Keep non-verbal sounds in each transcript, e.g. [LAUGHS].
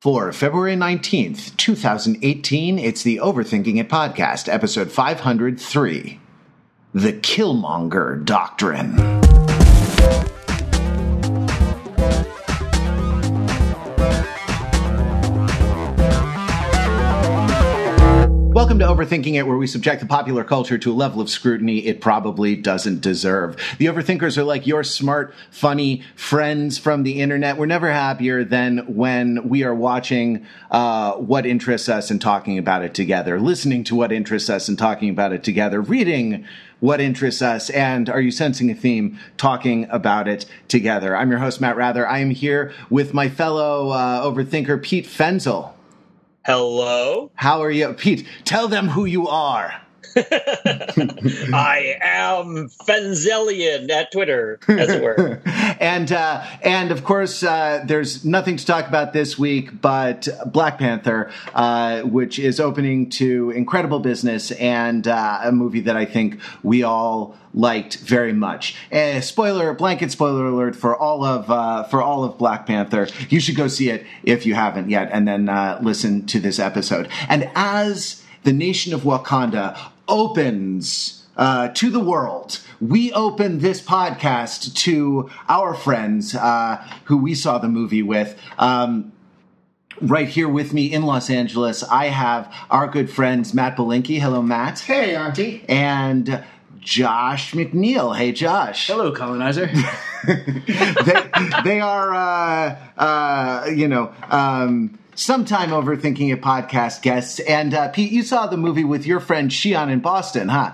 For February 19th, 2018, it's the Overthinking It podcast, episode 503 The Killmonger Doctrine. Welcome to Overthinking It, where we subject the popular culture to a level of scrutiny it probably doesn't deserve. The Overthinkers are like your smart, funny friends from the internet. We're never happier than when we are watching uh, what interests us and talking about it together, listening to what interests us and talking about it together, reading what interests us, and are you sensing a theme? Talking about it together. I'm your host, Matt Rather. I am here with my fellow uh, overthinker, Pete Fenzel. Hello. How are you? Pete, tell them who you are. [LAUGHS] I am Fenzelian at Twitter, as it were. [LAUGHS] and uh, and of course, uh, there's nothing to talk about this week, but Black Panther, uh, which is opening to incredible business and uh, a movie that I think we all liked very much. Uh, spoiler, blanket spoiler alert for all of uh, for all of Black Panther. You should go see it if you haven't yet, and then uh, listen to this episode. And as the nation of Wakanda opens uh, to the world. We open this podcast to our friends uh, who we saw the movie with. Um, right here with me in Los Angeles, I have our good friends Matt Belinkie. Hello, Matt. Hey, Auntie. And Josh McNeil. Hey, Josh. Hello, colonizer. [LAUGHS] [LAUGHS] they, they are, uh, uh, you know, um, sometime overthinking it podcast guests. And uh, Pete, you saw the movie with your friend Shion in Boston, huh?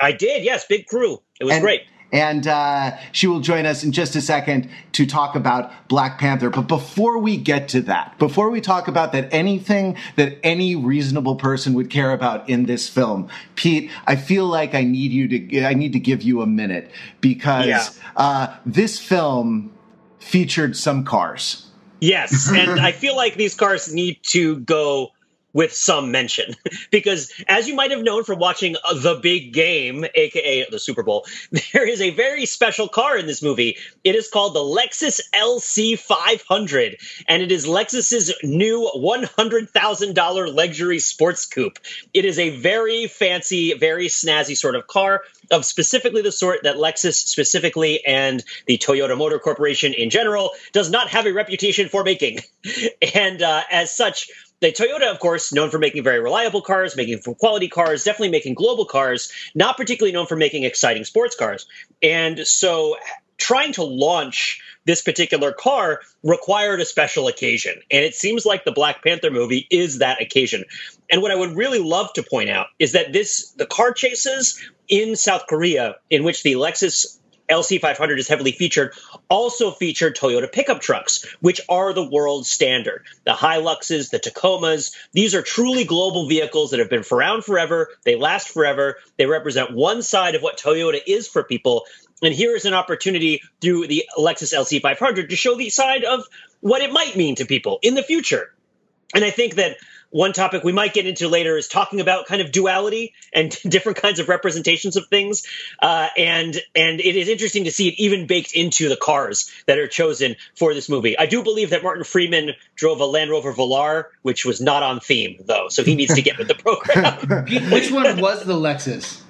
I did, yes. Big crew. It was and, great. And uh, she will join us in just a second to talk about Black Panther. But before we get to that, before we talk about that, anything that any reasonable person would care about in this film, Pete, I feel like I need you to, I need to give you a minute because yeah. uh, this film featured some cars. Yes, and [LAUGHS] I feel like these cars need to go with some mention. [LAUGHS] Because as you might have known from watching the big game aka the super bowl [LAUGHS] there is a very special car in this movie. It is called the lexus lc500 and it is lexus's new $100000 luxury sports coupe. It is a very fancy very snazzy sort of car of specifically the sort that lexus specifically and the toyota motor corporation in general does not have a reputation for making. [LAUGHS] And uh, as such the Toyota, of course, known for making very reliable cars, making for quality cars, definitely making global cars, not particularly known for making exciting sports cars. And so trying to launch this particular car required a special occasion. And it seems like the Black Panther movie is that occasion. And what I would really love to point out is that this the car chases in South Korea in which the Lexus LC500 is heavily featured, also featured Toyota pickup trucks, which are the world standard. The Hiluxes, the Tacomas, these are truly global vehicles that have been around forever. They last forever. They represent one side of what Toyota is for people. And here is an opportunity through the Lexus LC500 to show the side of what it might mean to people in the future. And I think that one topic we might get into later is talking about kind of duality and [LAUGHS] different kinds of representations of things. Uh, and and it is interesting to see it even baked into the cars that are chosen for this movie. I do believe that Martin Freeman drove a Land Rover Velar, which was not on theme though, so he needs to get with the program. [LAUGHS] [LAUGHS] which one was the Lexus?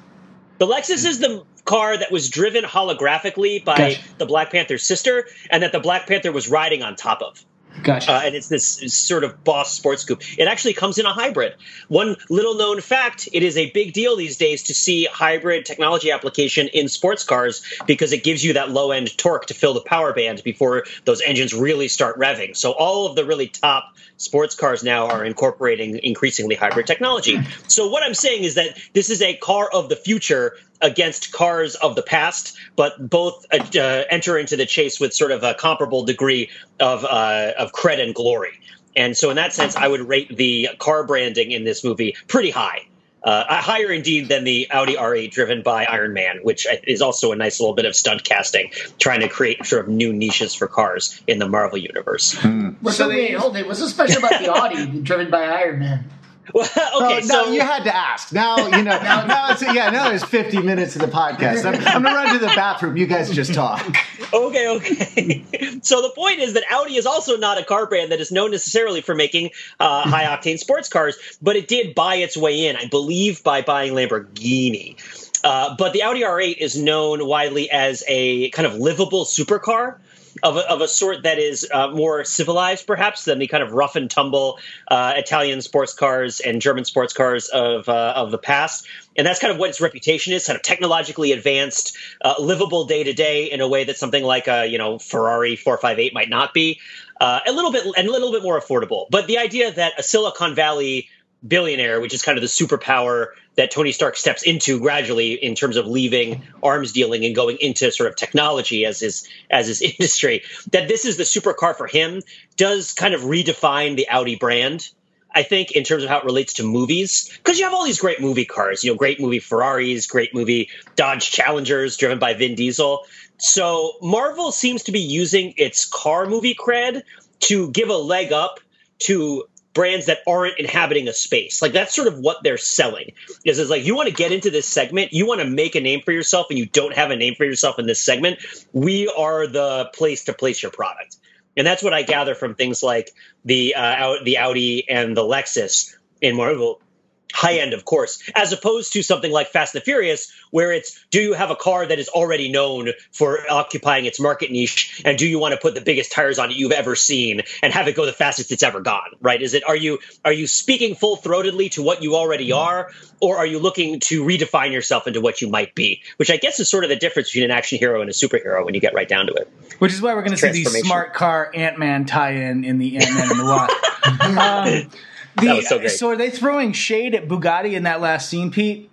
The Lexus is the car that was driven holographically by gotcha. the Black Panther's sister, and that the Black Panther was riding on top of. Gotcha. Uh, and it's this sort of boss sports coupe. It actually comes in a hybrid. One little known fact it is a big deal these days to see hybrid technology application in sports cars because it gives you that low end torque to fill the power band before those engines really start revving. So all of the really top sports cars now are incorporating increasingly hybrid technology. So what I'm saying is that this is a car of the future against cars of the past, but both uh, uh, enter into the chase with sort of a comparable degree of uh, of cred and glory. And so, in that sense, I would rate the car branding in this movie pretty high. Uh, higher indeed than the Audi R8 driven by Iron Man, which is also a nice little bit of stunt casting, trying to create sort of new niches for cars in the Marvel universe. Hmm. Well, so, so wait, hold it. What's so special about the Audi driven by Iron Man? [LAUGHS] Well, okay, so, so you had to ask. Now you know. now, now it's yeah. Now there's 50 minutes of the podcast. I'm, I'm gonna run to the bathroom. You guys just talk. Okay, okay. [LAUGHS] so the point is that Audi is also not a car brand that is known necessarily for making uh, high octane sports cars, but it did buy its way in, I believe, by buying Lamborghini. Uh, but the Audi R8 is known widely as a kind of livable supercar of a, of a sort that is uh, more civilized, perhaps, than the kind of rough and tumble uh, Italian sports cars and German sports cars of uh, of the past. And that's kind of what its reputation is: kind of technologically advanced, uh, livable day to day in a way that something like a you know Ferrari 458 might not be. Uh, a little bit and a little bit more affordable. But the idea that a Silicon Valley billionaire, which is kind of the superpower that Tony Stark steps into gradually in terms of leaving arms dealing and going into sort of technology as his as his [LAUGHS] industry. That this is the supercar for him does kind of redefine the Audi brand. I think in terms of how it relates to movies, because you have all these great movie cars, you know, great movie Ferraris, great movie Dodge Challengers driven by Vin Diesel. So Marvel seems to be using its car movie cred to give a leg up to brands that aren't inhabiting a space. Like that's sort of what they're selling. Is it's like you want to get into this segment, you want to make a name for yourself, and you don't have a name for yourself in this segment. We are the place to place your product, and that's what I gather from things like the uh, the Audi and the Lexus in Marvel high end, of course, as opposed to something like Fast and the Furious, where it's do you have a car that is already known for occupying its market niche, and do you want to put the biggest tires on it you've ever seen and have it go the fastest it's ever gone? Right? Is it are you are you speaking full throatedly to what you already are, or are you looking to redefine yourself into what you might be? Which I guess is sort of the difference between an action hero and a superhero when you get right down to it. Which is why we're going to see the smart car Ant Man tie-in in the Ant Man and the Wasp. [LAUGHS] um, that was so great. So are they throwing shade at Bugatti in that last scene, Pete?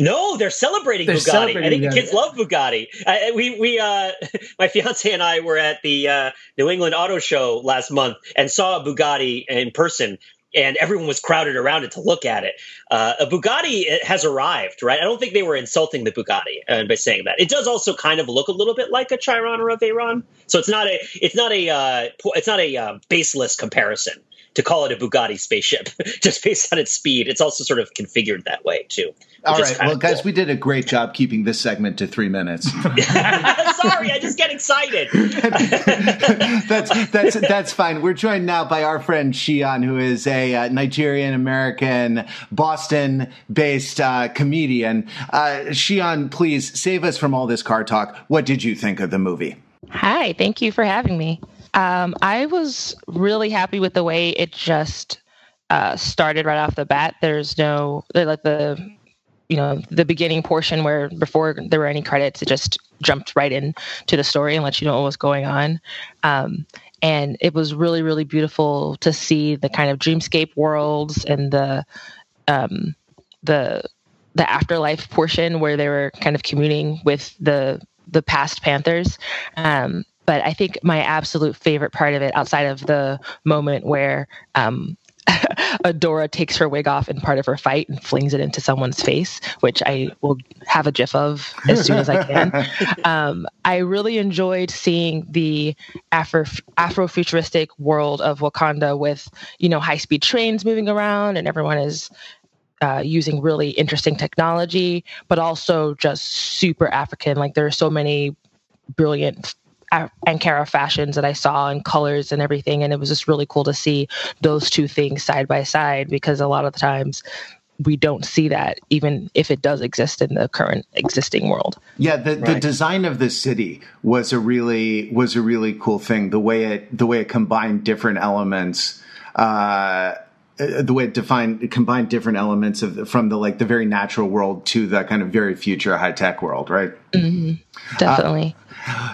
No, they're celebrating They're Bugatti. celebrating I think Bugatti. the kids love Bugatti. I, we we uh, [LAUGHS] my fiance and I were at the uh, New England Auto Show last month and saw a Bugatti in person. And everyone was crowded around it to look at it. Uh, a Bugatti has arrived, right? I don't think they were insulting the Bugatti uh, by saying that. It does also kind of look a little bit like a Chiron or a Veyron, so it's not a it's not a uh, it's not a uh, baseless comparison to call it a Bugatti spaceship [LAUGHS] just based on its speed. It's also sort of configured that way too. All right, which is well, guys, cool. we did a great job keeping this segment to three minutes. [LAUGHS] [LAUGHS] Sorry, I just get excited. that's that's that's fine. We're joined now by our friend Shion, who is a uh, Nigerian American, Boston-based uh, comedian. Uh, Shion, please save us from all this car talk. What did you think of the movie? Hi, thank you for having me. Um, I was really happy with the way it just uh, started right off the bat. There's no like the you know the beginning portion where before there were any credits, it just jumped right in to the story and let you know what was going on. Um, and it was really really beautiful to see the kind of dreamscape worlds and the um, the the afterlife portion where they were kind of communing with the the past Panthers. Um, but I think my absolute favorite part of it, outside of the moment where um, [LAUGHS] Adora takes her wig off in part of her fight and flings it into someone's face, which I will have a gif of as soon as I can. [LAUGHS] um, I really enjoyed seeing the Afro Afrofuturistic world of Wakanda with you know high speed trains moving around and everyone is uh, using really interesting technology, but also just super African. Like there are so many brilliant Ankara fashions that I saw and colors and everything, and it was just really cool to see those two things side by side because a lot of the times we don't see that even if it does exist in the current existing world. Yeah, the, the design of the city was a really was a really cool thing. The way it the way it combined different elements. Uh, uh, the way it defined combined different elements of from the like the very natural world to the kind of very future high tech world, right? Definitely.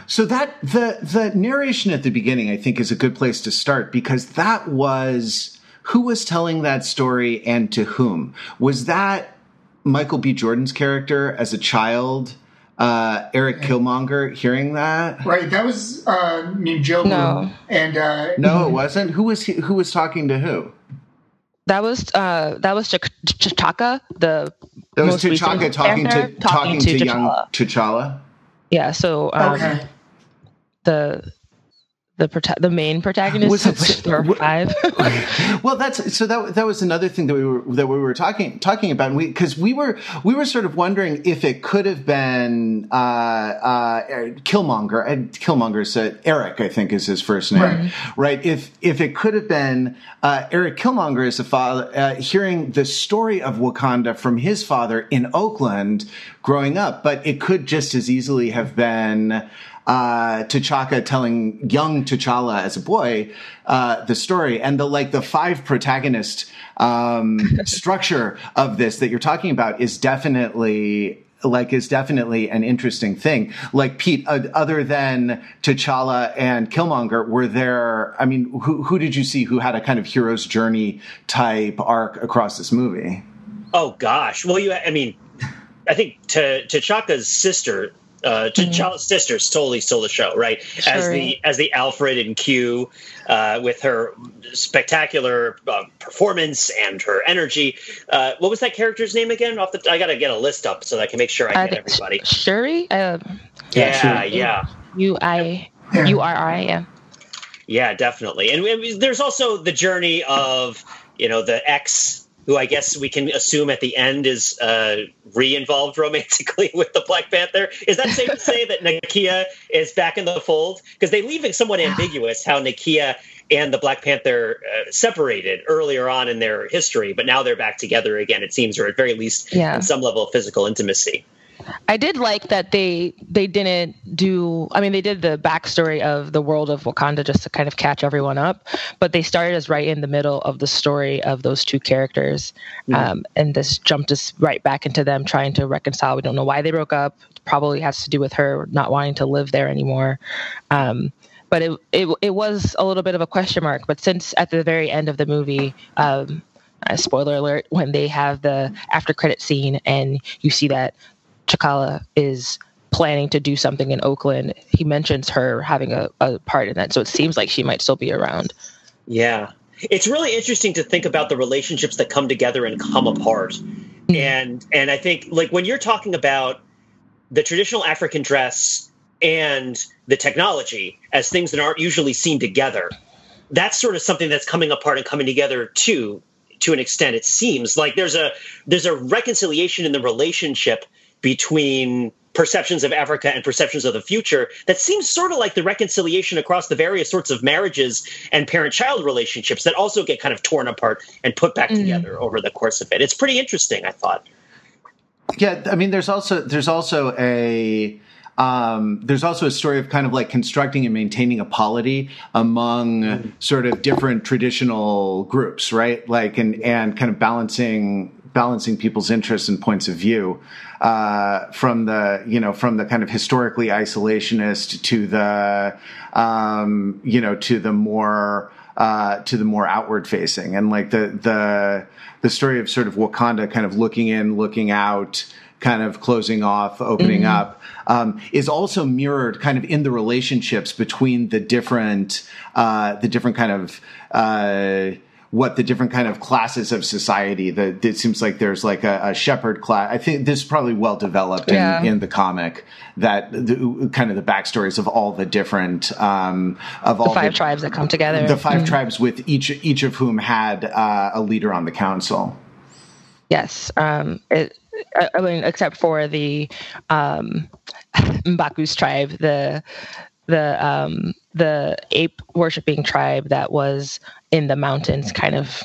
So that the the narration at the beginning, I think, is a good place to start because that was who was telling that story and to whom was that Michael B. Jordan's character as a child, uh, Eric Killmonger, hearing that. Right, that was uh, Ninjoku. No. And uh, No, it wasn't. Who was he, who was talking to who? that was uh, that was Ch- Ch- Chaka, the That was T'Chaka talking to Panther, talking to, young T'Challa. Yeah, so um, okay, the the prota- the main protagonist was it, [LAUGHS] there are five. [LAUGHS] well, that's so that that was another thing that we were that we were talking talking about, and we because we were we were sort of wondering if it could have been uh, uh, Killmonger. Killmonger's uh, Eric, I think, is his first name, right? right? If if it could have been uh, Eric Killmonger as a father, uh, hearing the story of Wakanda from his father in Oakland growing up, but it could just as easily have been uh, T'Chaka telling young T'Challa as a boy uh, the story, and the like the five protagonist um, [LAUGHS] structure of this that you're talking about is definitely like is definitely an interesting thing. Like Pete, uh, other than T'Challa and Killmonger, were there? I mean, who who did you see who had a kind of hero's journey type arc across this movie? Oh gosh, well, you, I mean, I think T'Chaka's sister uh, mm-hmm. sisters totally stole the show, right? Sure. As the as the Alfred and Q, uh, with her spectacular uh, performance and her energy. Uh, what was that character's name again? Off the, I got to get a list up so that I can make sure I get everybody. Shuri. Uh, yeah, yeah. U I U R I. Yeah. Yeah, definitely. And, and there's also the journey of you know the ex who I guess we can assume at the end is uh, re-involved romantically [LAUGHS] with the Black Panther. Is that safe to say that Nakia is back in the fold? Because they leave it somewhat ambiguous how Nakia and the Black Panther uh, separated earlier on in their history, but now they're back together again. It seems, or at very least, yeah. in some level of physical intimacy. I did like that they they didn't do. I mean, they did the backstory of the world of Wakanda just to kind of catch everyone up, but they started us right in the middle of the story of those two characters, um, and this jumped us right back into them trying to reconcile. We don't know why they broke up. Probably has to do with her not wanting to live there anymore. Um, but it, it it was a little bit of a question mark. But since at the very end of the movie. Um, uh, spoiler alert when they have the after credit scene and you see that T'Challa is planning to do something in Oakland, he mentions her having a, a part in that. So it seems like she might still be around. Yeah. It's really interesting to think about the relationships that come together and come apart. Mm-hmm. And and I think like when you're talking about the traditional African dress and the technology as things that aren't usually seen together, that's sort of something that's coming apart and coming together too to an extent it seems like there's a there's a reconciliation in the relationship between perceptions of Africa and perceptions of the future that seems sort of like the reconciliation across the various sorts of marriages and parent child relationships that also get kind of torn apart and put back mm. together over the course of it. It's pretty interesting, I thought. Yeah, I mean there's also there's also a um, there's also a story of kind of like constructing and maintaining a polity among mm. sort of different traditional groups, right? Like and and kind of balancing balancing people's interests and points of view uh, from the you know from the kind of historically isolationist to the um, you know to the more uh, to the more outward facing and like the the the story of sort of Wakanda kind of looking in, looking out, kind of closing off, opening mm-hmm. up, um, is also mirrored kind of in the relationships between the different uh, the different kind of uh, what the different kind of classes of society that it seems like there's like a, a shepherd class. I think this is probably well developed in, yeah. in the comic that the, kind of the backstories of all the different um, of all the five the, tribes that come together. The 5 mm-hmm. tribes with each each of whom had uh, a leader on the council. Yes, um, it, I mean, except for the um, [LAUGHS] Mbaku's tribe, the the um, the ape worshiping tribe that was in the mountains, kind of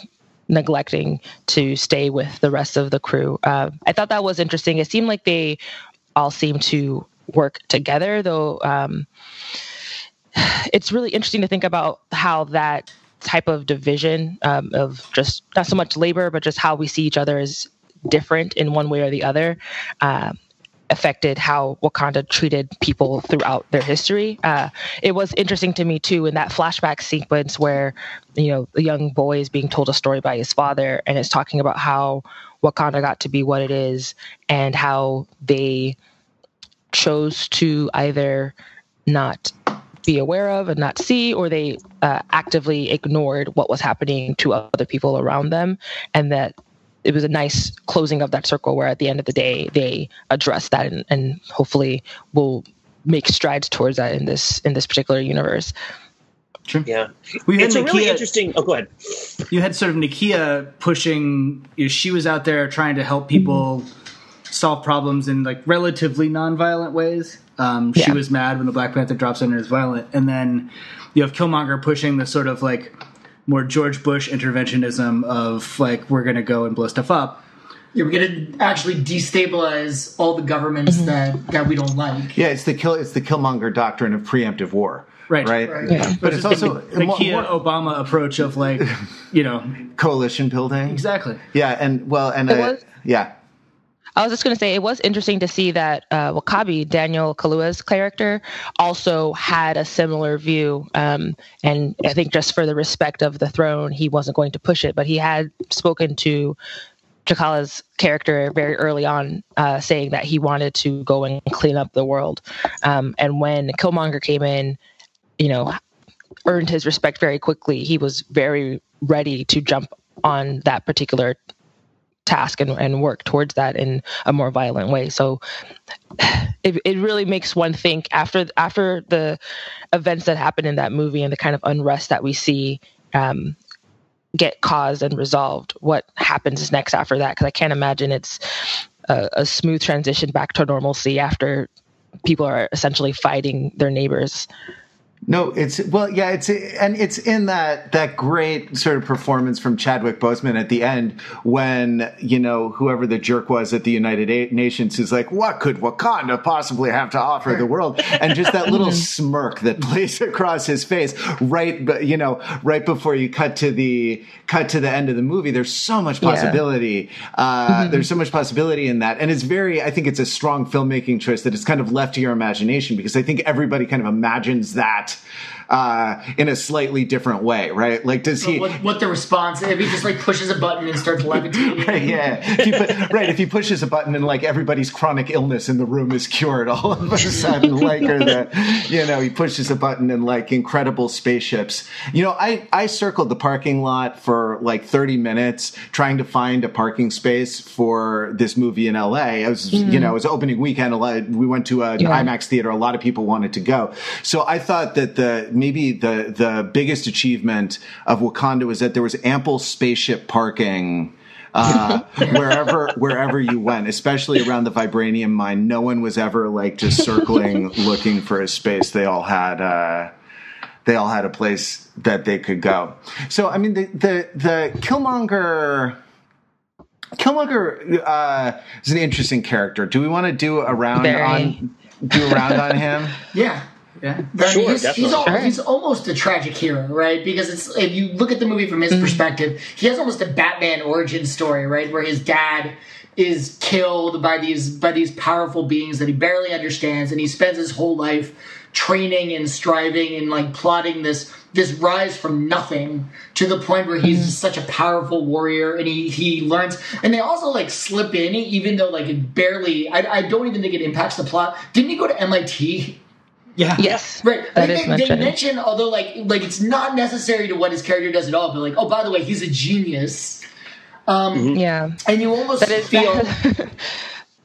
neglecting to stay with the rest of the crew. Uh, I thought that was interesting. It seemed like they all seemed to work together, though. Um, it's really interesting to think about how that type of division um, of just not so much labor, but just how we see each other as different in one way or the other. Uh, affected how Wakanda treated people throughout their history. Uh, it was interesting to me too in that flashback sequence where you know the young boy is being told a story by his father, and it's talking about how Wakanda got to be what it is, and how they chose to either not be aware of and not see, or they uh, actively ignored what was happening to other people around them, and that it was a nice closing of that circle where at the end of the day they address that and, and hopefully will make strides towards that in this in this particular universe True. Yeah, we it's a really interesting. Oh, go ahead. You had sort of Nakia pushing. You know, she was out there trying to help people solve problems in like relatively non-violent ways. Um, yeah. She was mad when the Black Panther drops in as violent, and then you have Killmonger pushing the sort of like more George Bush interventionism of like we're going to go and blow stuff up. Yeah, we're going to actually destabilize all the governments mm-hmm. that that we don't like. Yeah, it's the kill. It's the Killmonger doctrine of preemptive war. Right, right, right. Yeah. But it's also the, the Kia Obama approach of like, you know, coalition building. Exactly. Yeah, and well, and uh, yeah. I was just going to say it was interesting to see that uh, W'Kabi, Daniel Kaluuya's character, also had a similar view. Um, and I think just for the respect of the throne, he wasn't going to push it, but he had spoken to Chakala's character very early on, uh, saying that he wanted to go and clean up the world. Um, and when Killmonger came in, you know, earned his respect very quickly. He was very ready to jump on that particular task and, and work towards that in a more violent way. So [SIGHS] it, it really makes one think after after the events that happen in that movie and the kind of unrest that we see um, get caused and resolved, what happens next after that? Because I can't imagine it's a, a smooth transition back to normalcy after people are essentially fighting their neighbors no, it's well, yeah, it's and it's in that that great sort of performance from Chadwick Boseman at the end when you know whoever the jerk was at the United Nations is like, "What could Wakanda possibly have to offer the world?" And just that little smirk that [LAUGHS] plays across his face, right? But You know, right before you cut to the cut to the end of the movie. There's so much possibility. Yeah. Uh, mm-hmm. There's so much possibility in that, and it's very. I think it's a strong filmmaking choice that it's kind of left to your imagination because I think everybody kind of imagines that that uh, in a slightly different way, right? Like, does he? What, what, the response? If he just like pushes a button and starts levitating, [LAUGHS] right? Yeah, if put, right. If he pushes a button and like everybody's chronic illness in the room is cured all of a sudden, like, or the, you know, he pushes a button and like incredible spaceships. You know, I I circled the parking lot for like thirty minutes trying to find a parking space for this movie in L.A. It was, mm-hmm. you know, it was opening weekend. A lot, we went to an yeah. IMAX theater. A lot of people wanted to go, so I thought that the maybe the the biggest achievement of Wakanda was that there was ample spaceship parking uh, [LAUGHS] wherever wherever you went, especially around the vibranium mine. No one was ever like just circling [LAUGHS] looking for a space. They all had. Uh, they all had a place that they could go. So, I mean, the the, the Killmonger, Killmonger uh, is an interesting character. Do we want to do a round Very. on do a round on him? [LAUGHS] Yeah. Yeah, sure, he's, he's, all, he's, almost a tragic hero, right? Because it's if you look at the movie from his mm-hmm. perspective, he has almost a Batman origin story, right? Where his dad is killed by these by these powerful beings that he barely understands, and he spends his whole life training and striving and like plotting this this rise from nothing to the point where he's mm-hmm. such a powerful warrior and he he learns and they also like slip in even though like it barely I, I don't even think it impacts the plot didn't he go to mit yeah. Yes. Right. That they, is they mention, although like like it's not necessary to what his character does at all, but like, oh, by the way, he's a genius. Um, mm-hmm. Yeah. And you almost feel. [LAUGHS]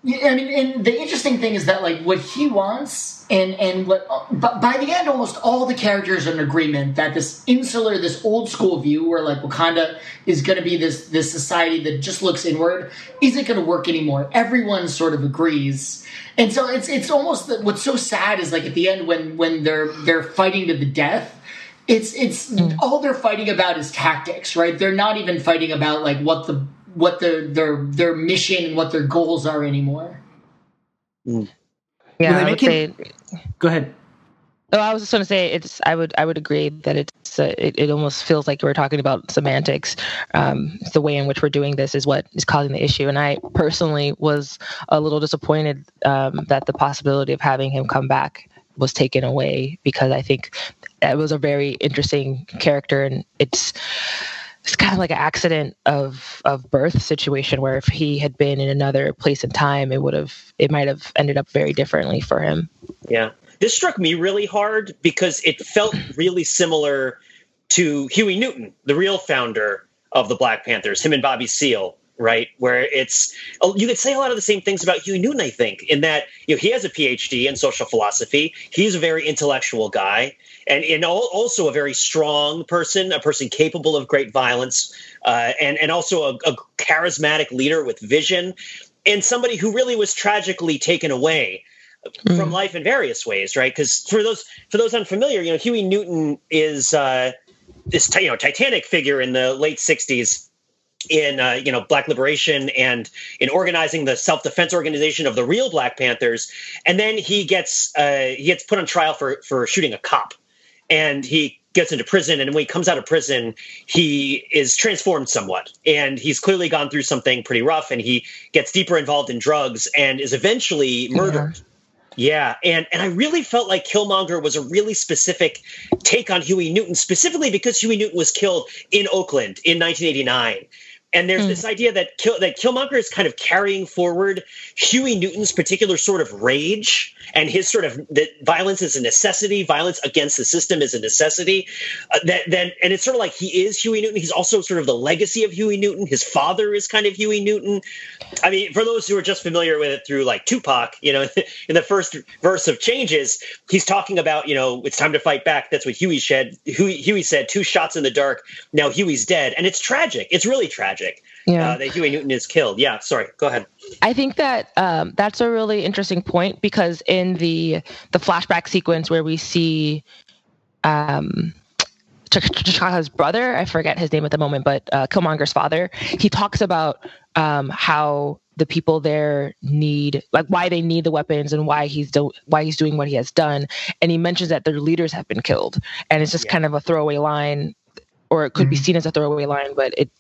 I mean, and the interesting thing is that like what he wants, and and what, but by the end, almost all the characters are in agreement that this insular, this old school view, where like Wakanda is going to be this this society that just looks inward, isn't going to work anymore. Everyone sort of agrees and so it's it's almost the, what's so sad is like at the end when when they're they're fighting to the death it's it's mm. all they're fighting about is tactics right they're not even fighting about like what the what their their their mission and what their goals are anymore mm. yeah I would say, go ahead Oh, I was just going to say it's. I would. I would agree that it's. Uh, it, it almost feels like we're talking about semantics. Um, the way in which we're doing this is what is causing the issue. And I personally was a little disappointed um, that the possibility of having him come back was taken away because I think it was a very interesting character, and it's it's kind of like an accident of of birth situation where if he had been in another place and time it would have it might have ended up very differently for him yeah this struck me really hard because it felt really similar to Huey Newton, the real founder of the Black Panthers, him and Bobby Seale. Right? Where it's oh, you could say a lot of the same things about Huey Newton, I think, in that you know he has a PhD in social philosophy. He's a very intellectual guy, and and also a very strong person, a person capable of great violence, uh, and and also a, a charismatic leader with vision, and somebody who really was tragically taken away mm. from life in various ways, right? Because for those for those unfamiliar, you know, Huey Newton is uh, this you know Titanic figure in the late '60s in uh, you know black liberation and in organizing the self-defense organization of the real black panthers. And then he gets uh, he gets put on trial for for shooting a cop. And he gets into prison. And when he comes out of prison he is transformed somewhat. And he's clearly gone through something pretty rough. And he gets deeper involved in drugs and is eventually murdered. Yeah. Yeah, and and I really felt like Killmonger was a really specific take on Huey Newton, specifically because Huey Newton was killed in Oakland in 1989, and there's mm. this idea that Kill, that Killmonger is kind of carrying forward Huey Newton's particular sort of rage and his sort of that violence is a necessity, violence against the system is a necessity. Uh, that then and it's sort of like he is Huey Newton. He's also sort of the legacy of Huey Newton. His father is kind of Huey Newton. I mean, for those who are just familiar with it through like Tupac, you know, [LAUGHS] in the first verse of Changes, he's talking about you know it's time to fight back. That's what Huey said. Huey, Huey said, two shots in the dark. Now Huey's dead, and it's tragic. It's really tragic tragic yeah. uh, that Huey Newton is killed. Yeah, sorry, go ahead. I think that um, that's a really interesting point because in the the flashback sequence where we see um, T'Chaka's brother, I forget his name at the moment, but uh, Killmonger's father, he talks about um, how the people there need like why they need the weapons and why he's do- why he's doing what he has done and he mentions that their leaders have been killed and it's just yeah. kind of a throwaway line or it could mm-hmm. be seen as a throwaway line, but it,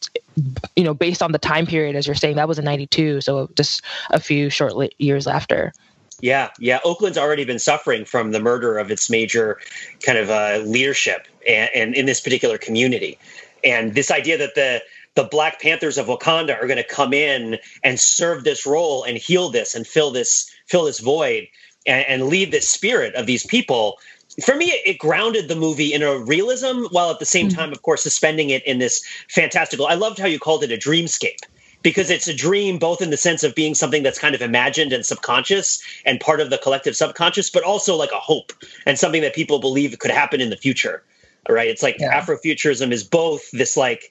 you know, based on the time period, as you're saying, that was in 92. So just a few short years after. Yeah, yeah. Oakland's already been suffering from the murder of its major kind of uh, leadership and, and in this particular community. And this idea that the the Black Panthers of Wakanda are going to come in and serve this role and heal this and fill this fill this void and, and leave this spirit of these people for me, it grounded the movie in a realism while at the same mm-hmm. time, of course, suspending it in this fantastical. I loved how you called it a dreamscape because it's a dream both in the sense of being something that's kind of imagined and subconscious and part of the collective subconscious, but also like a hope and something that people believe could happen in the future. Right? It's like yeah. Afrofuturism is both this like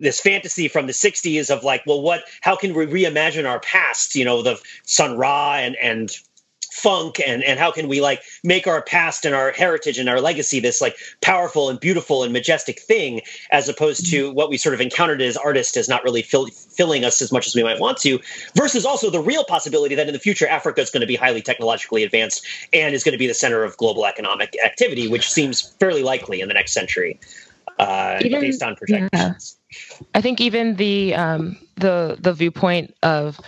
this fantasy from the 60s of like well what how can we reimagine our past you know the sun ra and and funk and and how can we like make our past and our heritage and our legacy this like powerful and beautiful and majestic thing as opposed to what we sort of encountered as artists as not really fill, filling us as much as we might want to versus also the real possibility that in the future africa is going to be highly technologically advanced and is going to be the center of global economic activity which seems fairly likely in the next century uh, even, based on projections yeah. I think even the um, the the viewpoint of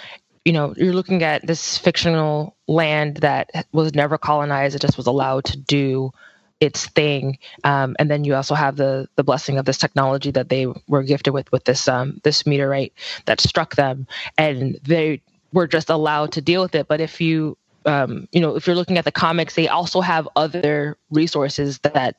you know, you're looking at this fictional land that was never colonized; it just was allowed to do its thing. Um, and then you also have the the blessing of this technology that they were gifted with with this um, this meteorite that struck them, and they were just allowed to deal with it. But if you um, you know, if you're looking at the comics, they also have other resources that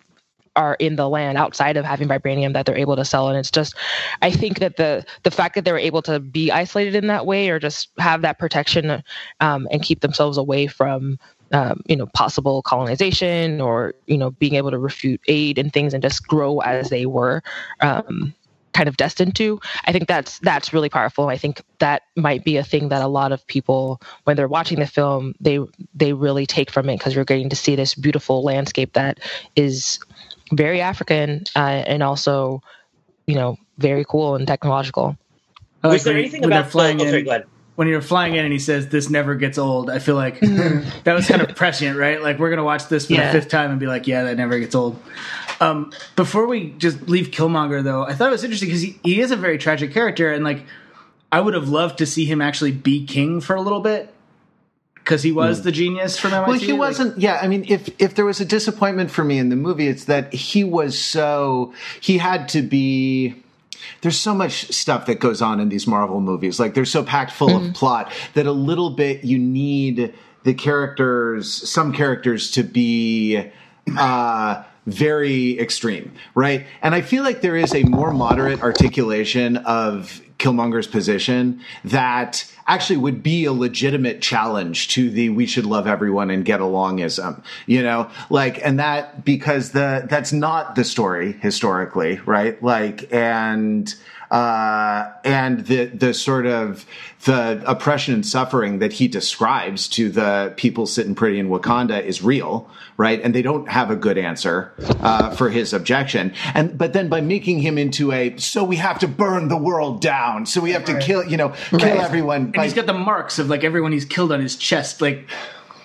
are in the land outside of having vibranium that they're able to sell. And it's just i think that the the fact that they were able to be isolated in that way or just have that protection um, and keep themselves away from um, you know possible colonization or you know being able to refute aid and things and just grow as they were um, kind of destined to i think that's that's really powerful. I think that might be a thing that a lot of people when they're watching the film they they really take from it because you're getting to see this beautiful landscape that is very African uh, and also, you know, very cool and technological. I like Was there anything about flying oh, in, when you're flying in and he says this never gets old? I feel like [LAUGHS] that was kind of prescient, right? Like we're gonna watch this for yeah. the fifth time and be like, yeah, that never gets old. Um, before we just leave Killmonger, though, I thought it was interesting because he, he is a very tragic character, and like I would have loved to see him actually be king for a little bit because he was mm. the genius from MIT. Well, he wasn't. Yeah, I mean, if if there was a disappointment for me in the movie, it's that he was so he had to be. There's so much stuff that goes on in these Marvel movies. Like they're so packed full mm. of plot that a little bit you need the characters, some characters, to be. Uh, very extreme, right? And I feel like there is a more moderate articulation of Killmonger's position that actually would be a legitimate challenge to the we should love everyone and get alongism, you know, like, and that because the, that's not the story historically, right? Like, and, uh, and the the sort of the oppression and suffering that he describes to the people sitting pretty in Wakanda is real, right? And they don't have a good answer uh, for his objection. And but then by making him into a so we have to burn the world down, so we have to kill, you know, kill right. everyone. And by, he's got the marks of like everyone he's killed on his chest, like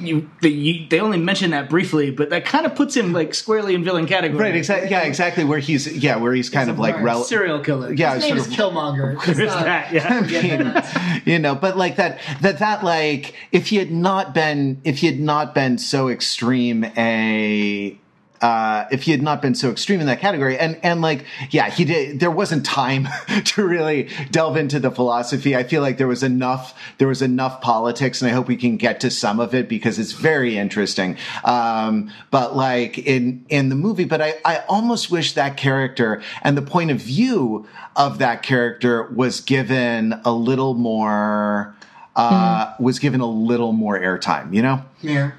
you, the, you, they only mention that briefly, but that kind of puts him like squarely in villain category. Right, exactly. Yeah, exactly. Where he's yeah, where he's kind he's of like rel- serial killer. Yeah, His name is of, Killmonger. [LAUGHS] There's that. Yeah, I mean, you know, but like that that that like if he had not been if he had not been so extreme a uh, if he had not been so extreme in that category. And and like, yeah, he did. There wasn't time [LAUGHS] to really delve into the philosophy. I feel like there was enough. There was enough politics, and I hope we can get to some of it because it's very interesting. Um, but like in in the movie, but I I almost wish that character and the point of view of that character was given a little more. Uh, mm. was given a little more airtime, you know? Yeah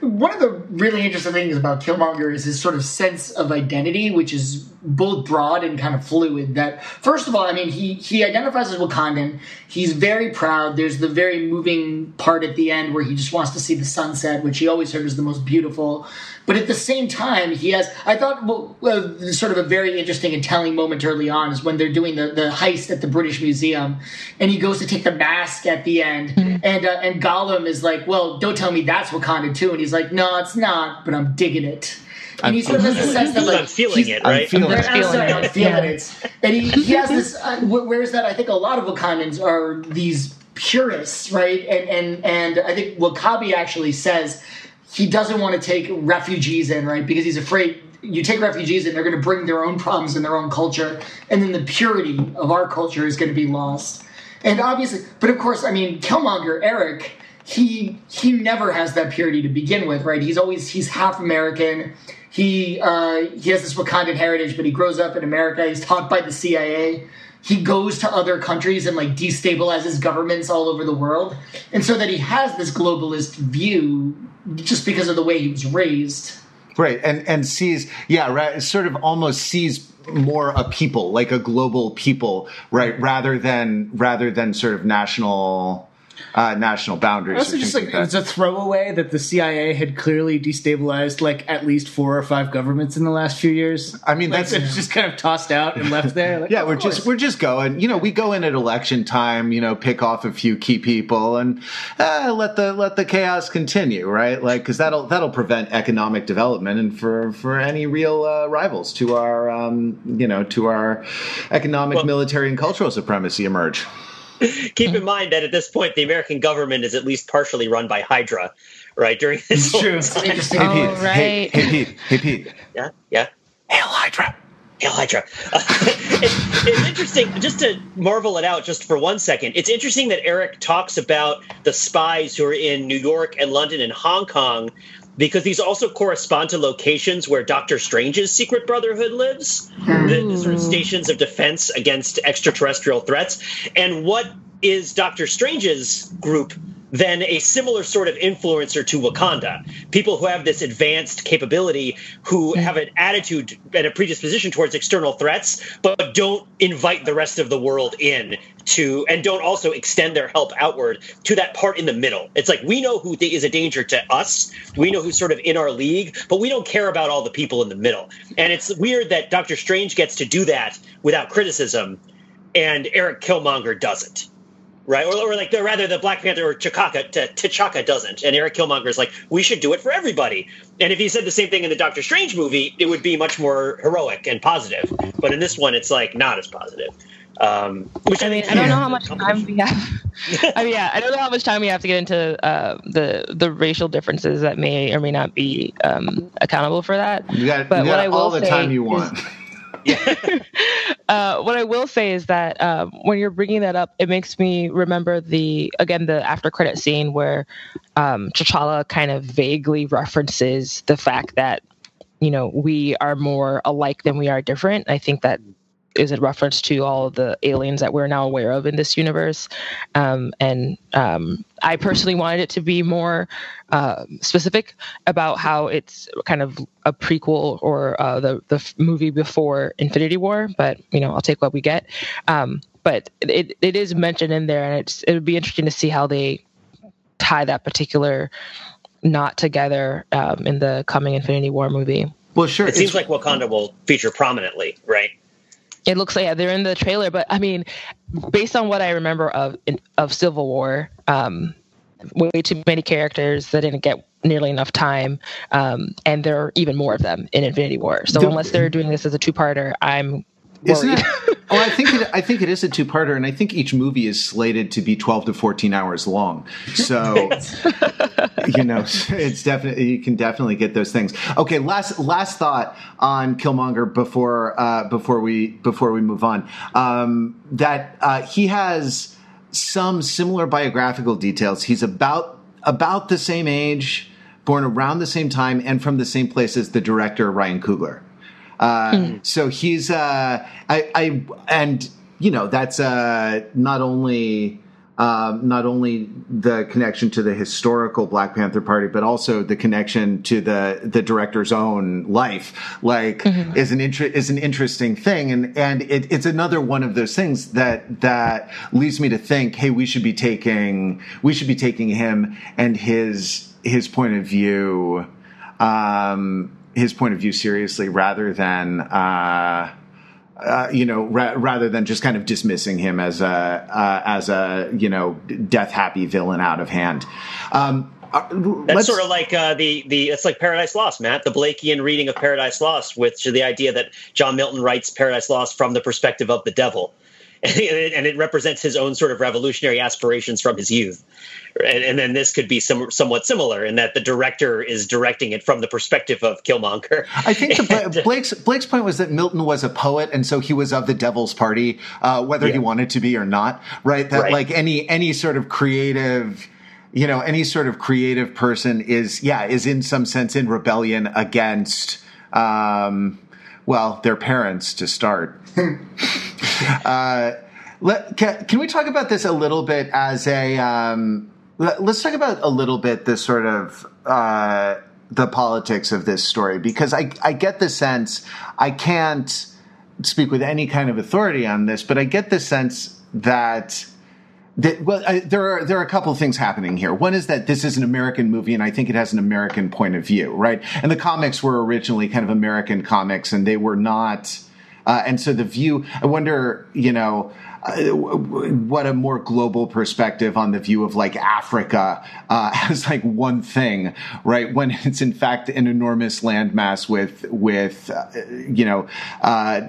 one of the really interesting things about Killmonger is his sort of sense of identity, which is both broad and kind of fluid. That first of all, I mean, he he identifies as Wakandan. He's very proud. There's the very moving part at the end where he just wants to see the sunset, which he always heard is the most beautiful. But at the same time, he has. I thought well, uh, sort of a very interesting and telling moment early on is when they're doing the, the heist at the British Museum, and he goes to take the mask at the end, mm-hmm. and uh, and Gollum is like, "Well, don't tell me that's Wakanda too," and he's like, "No, it's not, but I'm digging it." And he sort of has a [LAUGHS] sense that like I'm feeling it, right? I'm feeling, I'm feeling sorry, it. I'm feeling it. And he, he has this. Uh, whereas that I think a lot of Wakandans are these purists, right? And and and I think W'Kabi actually says he doesn't want to take refugees in, right? Because he's afraid you take refugees in, they're going to bring their own problems and their own culture, and then the purity of our culture is going to be lost. And obviously, but of course, I mean, Killmonger, Eric, he he never has that purity to begin with, right? He's always he's half American. He uh, he has this Wakandan heritage, but he grows up in America. He's taught by the CIA. He goes to other countries and like destabilizes governments all over the world, and so that he has this globalist view just because of the way he was raised. Right, and and sees yeah, right, sort of almost sees more a people like a global people, right, rather than rather than sort of national uh, national boundaries. Also, just like, like it's a throwaway that the CIA had clearly destabilized like at least four or five governments in the last few years. I mean, like, that's it's just kind of tossed out and left there. Like, yeah, we're just we're just going. You know, we go in at election time. You know, pick off a few key people and uh, let the let the chaos continue. Right, like because that'll that'll prevent economic development and for for any real uh, rivals to our um, you know to our economic, well, military, and cultural supremacy emerge. [LAUGHS] Keep in mind that at this point, the American government is at least partially run by Hydra, right? During this whole true. Time. Hey, Pete. Oh, right. Hey, hey, Pete. Hey, Pete. Yeah, yeah. Hail Hydra. Hail Hydra. [LAUGHS] Uh, it's, it's interesting, just to marvel it out just for one second, it's interesting that Eric talks about the spies who are in New York and London and Hong Kong because these also correspond to locations where Doctor Strange's secret brotherhood lives, the, sort of hmm. stations of defense against extraterrestrial threats. And what is Doctor Strange's group than a similar sort of influencer to Wakanda. People who have this advanced capability, who mm-hmm. have an attitude and a predisposition towards external threats, but don't invite the rest of the world in to, and don't also extend their help outward to that part in the middle. It's like we know who is a danger to us, we know who's sort of in our league, but we don't care about all the people in the middle. And it's weird that Doctor Strange gets to do that without criticism, and Eric Killmonger doesn't right? Or, or like, rather, the Black Panther or T'Chaka, T'Chaka doesn't, and Eric Killmonger is like, we should do it for everybody. And if he said the same thing in the Doctor Strange movie, it would be much more heroic and positive. But in this one, it's like not as positive. Um, which I mean, I don't know how much time we have. [LAUGHS] I mean, yeah, I don't know how much time we have to get into uh, the the racial differences that may or may not be um, accountable for that. You got, but you got what I will all the time you want. Is, [LAUGHS] [LAUGHS] uh, what I will say is that um, when you're bringing that up, it makes me remember the again the after credit scene where um, kind of vaguely references the fact that you know we are more alike than we are different. I think that is a reference to all of the aliens that we're now aware of in this universe. Um, and um, I personally wanted it to be more uh, specific about how it's kind of a prequel or uh, the the movie before Infinity War. But you know, I'll take what we get. Um, but it it is mentioned in there, and it's it would be interesting to see how they tie that particular knot together um, in the coming Infinity War movie. Well, sure. It seems like Wakanda will feature prominently, right? It looks like yeah, they're in the trailer, but I mean, based on what I remember of of Civil War, um, way too many characters that didn't get nearly enough time, um, and there are even more of them in Infinity War. So unless they're doing this as a two-parter, I'm worried. [LAUGHS] oh, I think it, I think it is a two-parter, and I think each movie is slated to be twelve to fourteen hours long. So, [LAUGHS] you know, it's definitely you can definitely get those things. Okay, last last thought on Killmonger before uh, before we before we move on. Um, that uh, he has some similar biographical details. He's about about the same age, born around the same time, and from the same place as the director Ryan Coogler. Uh, mm. So he's uh, I, I and you know that's uh, not only um, not only the connection to the historical Black Panther Party, but also the connection to the the director's own life, like mm-hmm. is an inter- is an interesting thing, and and it, it's another one of those things that that leads me to think, hey, we should be taking we should be taking him and his his point of view, um, his point of view seriously, rather than. Uh, uh, you know, ra- rather than just kind of dismissing him as a uh, as a you know death happy villain out of hand. Um, uh, That's sort of like uh, the the it's like Paradise Lost, Matt, the Blakean reading of Paradise Lost, with the idea that John Milton writes Paradise Lost from the perspective of the devil, [LAUGHS] and it, and it represents his own sort of revolutionary aspirations from his youth and, and, then this could be some, somewhat similar in that the director is directing it from the perspective of Killmonger. I think the, [LAUGHS] Blake's Blake's point was that Milton was a poet, and so he was of the Devil's Party, uh, whether yeah. he wanted to be or not. Right? That right. like any any sort of creative you know any sort of creative person is yeah is in some sense in rebellion against um, well their parents to start [LAUGHS] uh, let, can, can, we talk about this a little bit as a um, Let's talk about a little bit the sort of uh, the politics of this story because I, I get the sense I can't speak with any kind of authority on this, but I get the sense that. That, well, I, there are there are a couple of things happening here. One is that this is an American movie, and I think it has an American point of view, right? And the comics were originally kind of American comics, and they were not. Uh, and so the view, I wonder, you know, uh, what a more global perspective on the view of like Africa uh, [LAUGHS] as like one thing, right? When it's in fact an enormous landmass with with uh, you know uh,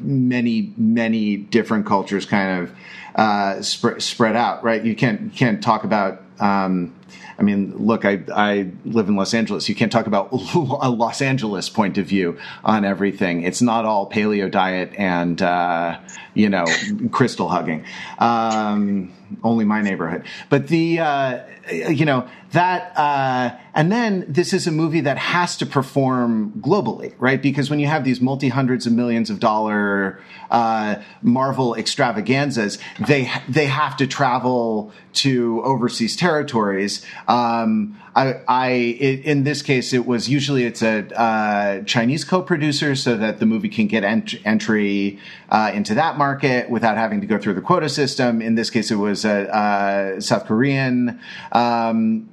many many different cultures kind of uh, sp- spread out, right? You can't you can't talk about. Um, I mean, look, I, I live in Los Angeles. You can't talk about [LAUGHS] a Los Angeles point of view on everything. It's not all paleo diet and, uh, you know, crystal hugging. Um, only my neighborhood. But the, uh, you know, that, uh, and then this is a movie that has to perform globally, right? Because when you have these multi hundreds of millions of dollar uh, Marvel extravaganzas, they they have to travel to overseas territories. Um, I, I it, in this case, it was usually it's a uh, Chinese co-producer, so that the movie can get ent- entry uh, into that market without having to go through the quota system. In this case, it was a, a South Korean. Um,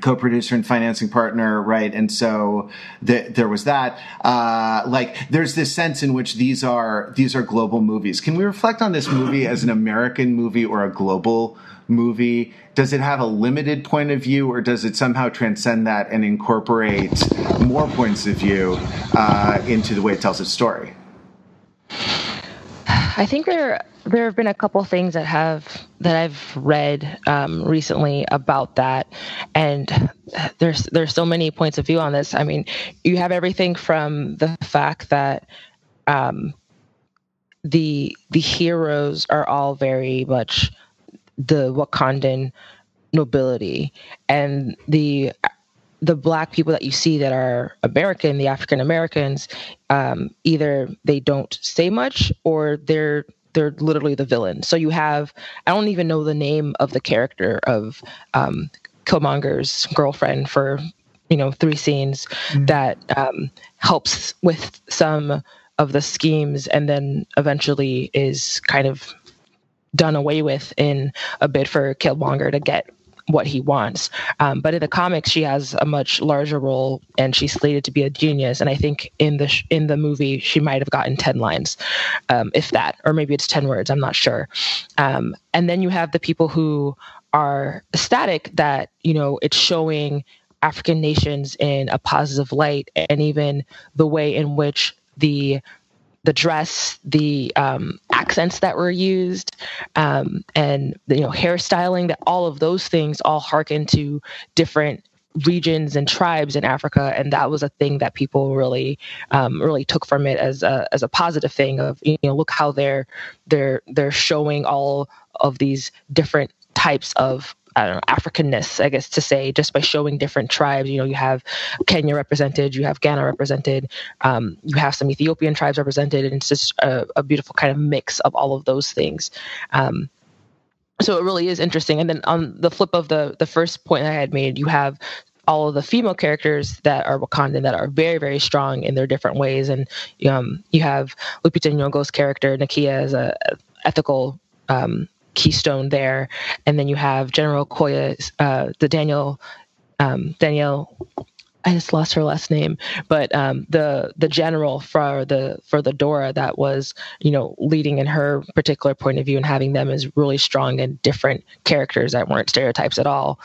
co-producer and financing partner, right? And so the, there was that. Uh, like, there's this sense in which these are these are global movies. Can we reflect on this movie as an American movie or a global movie? Does it have a limited point of view, or does it somehow transcend that and incorporate more points of view uh, into the way it tells its story? I think there there have been a couple things that have that I've read um, recently about that, and there's there's so many points of view on this. I mean, you have everything from the fact that um, the the heroes are all very much the Wakandan nobility, and the the black people that you see that are American, the African Americans, um, either they don't say much or they're they're literally the villain. So you have I don't even know the name of the character of um, Killmonger's girlfriend for you know three scenes mm-hmm. that um, helps with some of the schemes and then eventually is kind of done away with in a bid for Killmonger to get what he wants. Um, but in the comics, she has a much larger role, and she's slated to be a genius. And I think in the sh- in the movie, she might have gotten ten lines, um, if that, or maybe it's ten words. I'm not sure. Um, and then you have the people who are ecstatic that you know it's showing African nations in a positive light, and even the way in which the the dress, the um, accents that were used, um, and the, you know hairstyling. That all of those things all harken to different regions and tribes in Africa, and that was a thing that people really, um, really took from it as a as a positive thing. Of you know, look how they're they're they're showing all of these different types of I don't know, Africanness, I guess to say, just by showing different tribes. You know, you have Kenya represented, you have Ghana represented, um, you have some Ethiopian tribes represented, and it's just a, a beautiful kind of mix of all of those things. Um, so it really is interesting. And then on the flip of the the first point I had made, you have all of the female characters that are Wakandan that are very, very strong in their different ways. And um, you have Lupita Nyong'o's character, Nakia, as a ethical um, keystone there. And then you have General Okoye, uh, the Daniel um, Danielle I just lost her last name, but um, the the general for the for the Dora that was you know leading in her particular point of view and having them as really strong and different characters that weren't stereotypes at all.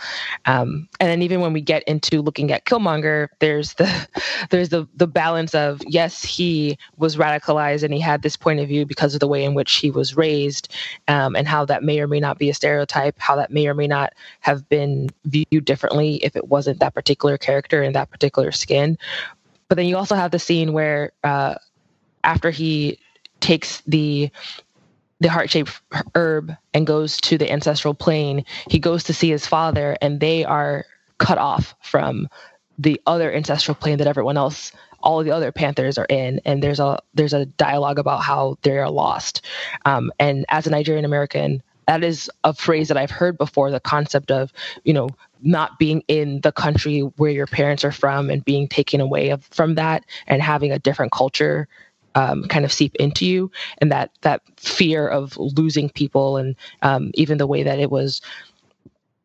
Um, and then even when we get into looking at Killmonger, there's the [LAUGHS] there's the the balance of yes he was radicalized and he had this point of view because of the way in which he was raised, um, and how that may or may not be a stereotype, how that may or may not have been viewed differently if it wasn't that particular character and that that particular skin. But then you also have the scene where uh, after he takes the the heart shaped herb and goes to the ancestral plane, he goes to see his father, and they are cut off from the other ancestral plane that everyone else all the other panthers are in and there's a there's a dialogue about how they are lost um, and as a nigerian american that is a phrase that i've heard before the concept of you know not being in the country where your parents are from and being taken away from that and having a different culture um, kind of seep into you. And that that fear of losing people and um, even the way that it was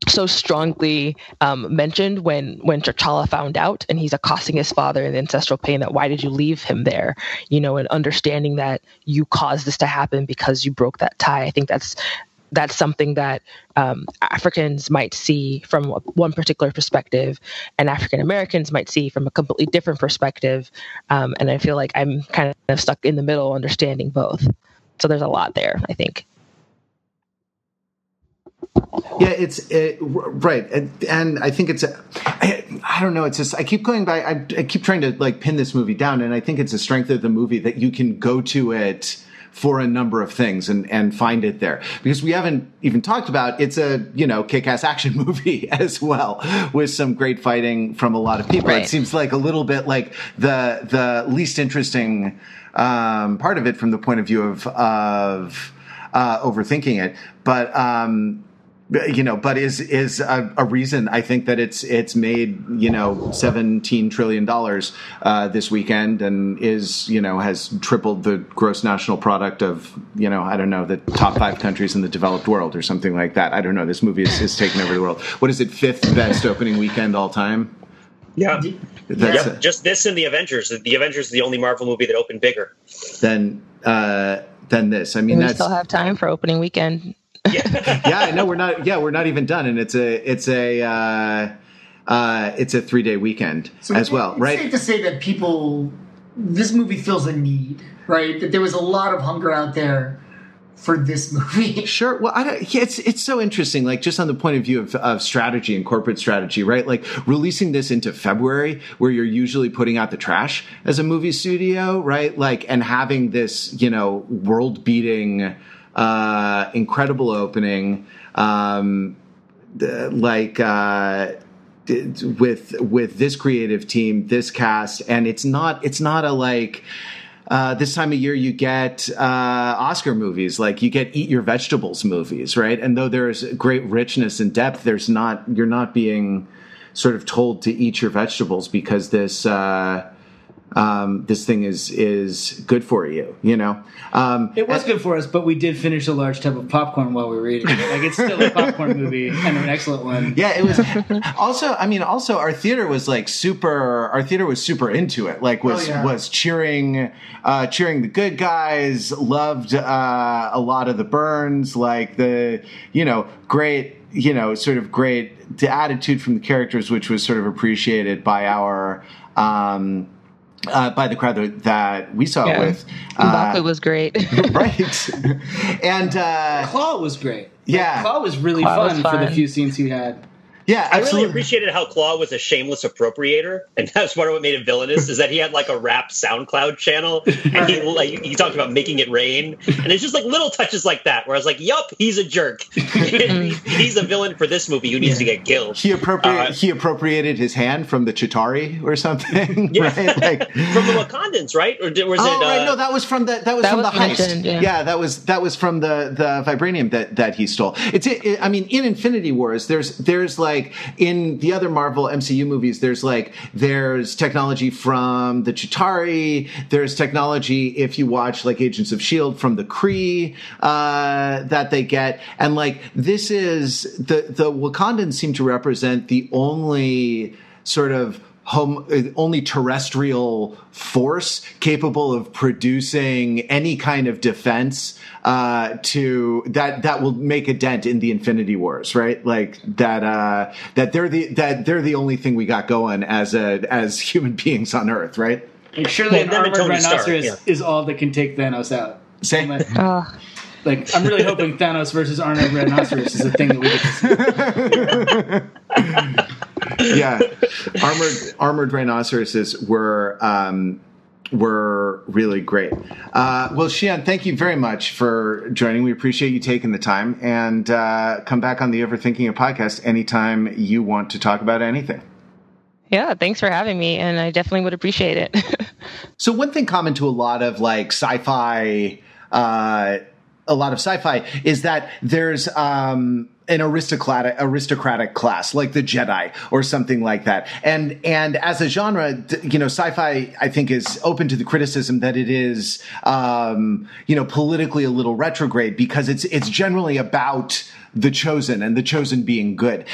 so strongly um, mentioned when when T'Challa found out and he's accosting his father in ancestral plane that why did you leave him there? You know and understanding that you caused this to happen because you broke that tie. I think that's that's something that um, Africans might see from one particular perspective, and African Americans might see from a completely different perspective. Um, and I feel like I'm kind of stuck in the middle, understanding both. So there's a lot there, I think. Yeah, it's it, right, and, and, I think it's. A, I, I don't know. It's just I keep going by. I, I keep trying to like pin this movie down, and I think it's a strength of the movie that you can go to it for a number of things and, and find it there. Because we haven't even talked about it's a, you know, kick ass action [LAUGHS] movie as well, with some great fighting from a lot of people. Right. It seems like a little bit like the the least interesting um, part of it from the point of view of of uh, overthinking it. But um, you know, but is is a, a, reason I think that it's it's made you know seventeen trillion dollars uh, this weekend and is you know has tripled the gross national product of you know I don't know the top five countries in the developed world or something like that. I don't know. This movie is, is taking over the world. What is it? Fifth best opening weekend all time. Yeah. That's yeah, just this and the Avengers. The Avengers is the only Marvel movie that opened bigger than uh, than this. I mean, we still have time for opening weekend yeah, yeah, I know we're not. Yeah, we're not even done, and it's a it's a uh, uh, it's a three day weekend so as well, it's right? Safe to say that people, this movie fills a need, right? That there was a lot of hunger out there for this movie. [LAUGHS] Sure. Well, I don't, it's it's so interesting. Like just on the point of view of, of strategy and corporate strategy, right? Like releasing this into February, where you're usually putting out the trash as a movie studio, right? Like and having this, you know, world beating uh, incredible opening. Um, like uh, with with this creative team, this cast, and it's not it's not a like. Uh, this time of year, you get uh, Oscar movies, like you get Eat Your Vegetables movies, right? And though there is great richness and depth, there's not you're not being sort of told to eat your vegetables because this uh, um, this thing is is good for you. You know, um, it was good for us, but we did finish a large tub of popcorn while we were eating. Like it's still a popcorn movie and an excellent one. [LAUGHS] Yeah, it was. [LAUGHS] also, I mean, also our theater was like super. Our theater was super into it. Like was oh, yeah. was cheering, uh, cheering the good guys. Loved uh, a lot of the burns. Like the you know great you know sort of great the attitude from the characters, which was sort of appreciated by our. Um, uh, by the crowd that we saw yeah. with. Uh, was great. [LAUGHS] right. and uh, Klaue was great. Yeah. Klaue was really Klaue fun, was fun, for the few scenes he had. Yeah, absolutely. I really appreciated how Klaue was a shameless appropriator, and [LAUGHS] that's part of what made him villainous. is that he had like a rap SoundCloud channel, and he like he talked about making it rain, and it's just like little touches like that where I was like, "Yup, he's a jerk. [LAUGHS] he's a villain for this movie who needs yeah. to get killed." He appropriated uh, he appropriated his hand from the Chitauri or something, [LAUGHS] yeah. right? Like, from the Wakandans, right? Or was oh, it? Uh, right, no, that was from the that was that from was the heist. Yeah. yeah. that was that was from the the vibranium that that he stole. It's it, I mean, in Infinity Wars, there's there's like in the other Marvel MCU movies, there's like there's technology from the Chitauri. There's technology if you watch like Agents of Shield from the Kree uh, that they get, and like this is the the Wakandans seem to represent the only sort of home only terrestrial force capable of producing any kind of defense uh, to that that will make a dent in the Infinity Wars, right? Like that uh, that they're the that they're the only thing we got going as a as [LAUGHS] human beings on Earth, right? And surely well, an armored rhinoceros yeah. is all that can take Thanos out. Say. [LAUGHS] Uh. Like, I'm really hoping Thanos versus Arnold Rhinoceros is a thing that we get to see. [LAUGHS] yeah, armored armored rhinoceroses were um, were really great. Uh, well, Xian, thank you very much for joining. We appreciate you taking the time and uh, come back on the Overthinking It podcast anytime you want to talk about anything. Yeah, thanks for having me, and I definitely would appreciate it. [LAUGHS] so, one thing common to a lot of like sci-fi uh, a lot of sci-fi is that there's um, an aristocratic aristocratic class like the Jedi or something like that. And and as a genre, you know, sci-fi I think is open to the criticism that it is um, you know politically a little retrograde because it's it's generally about the chosen and the chosen being good.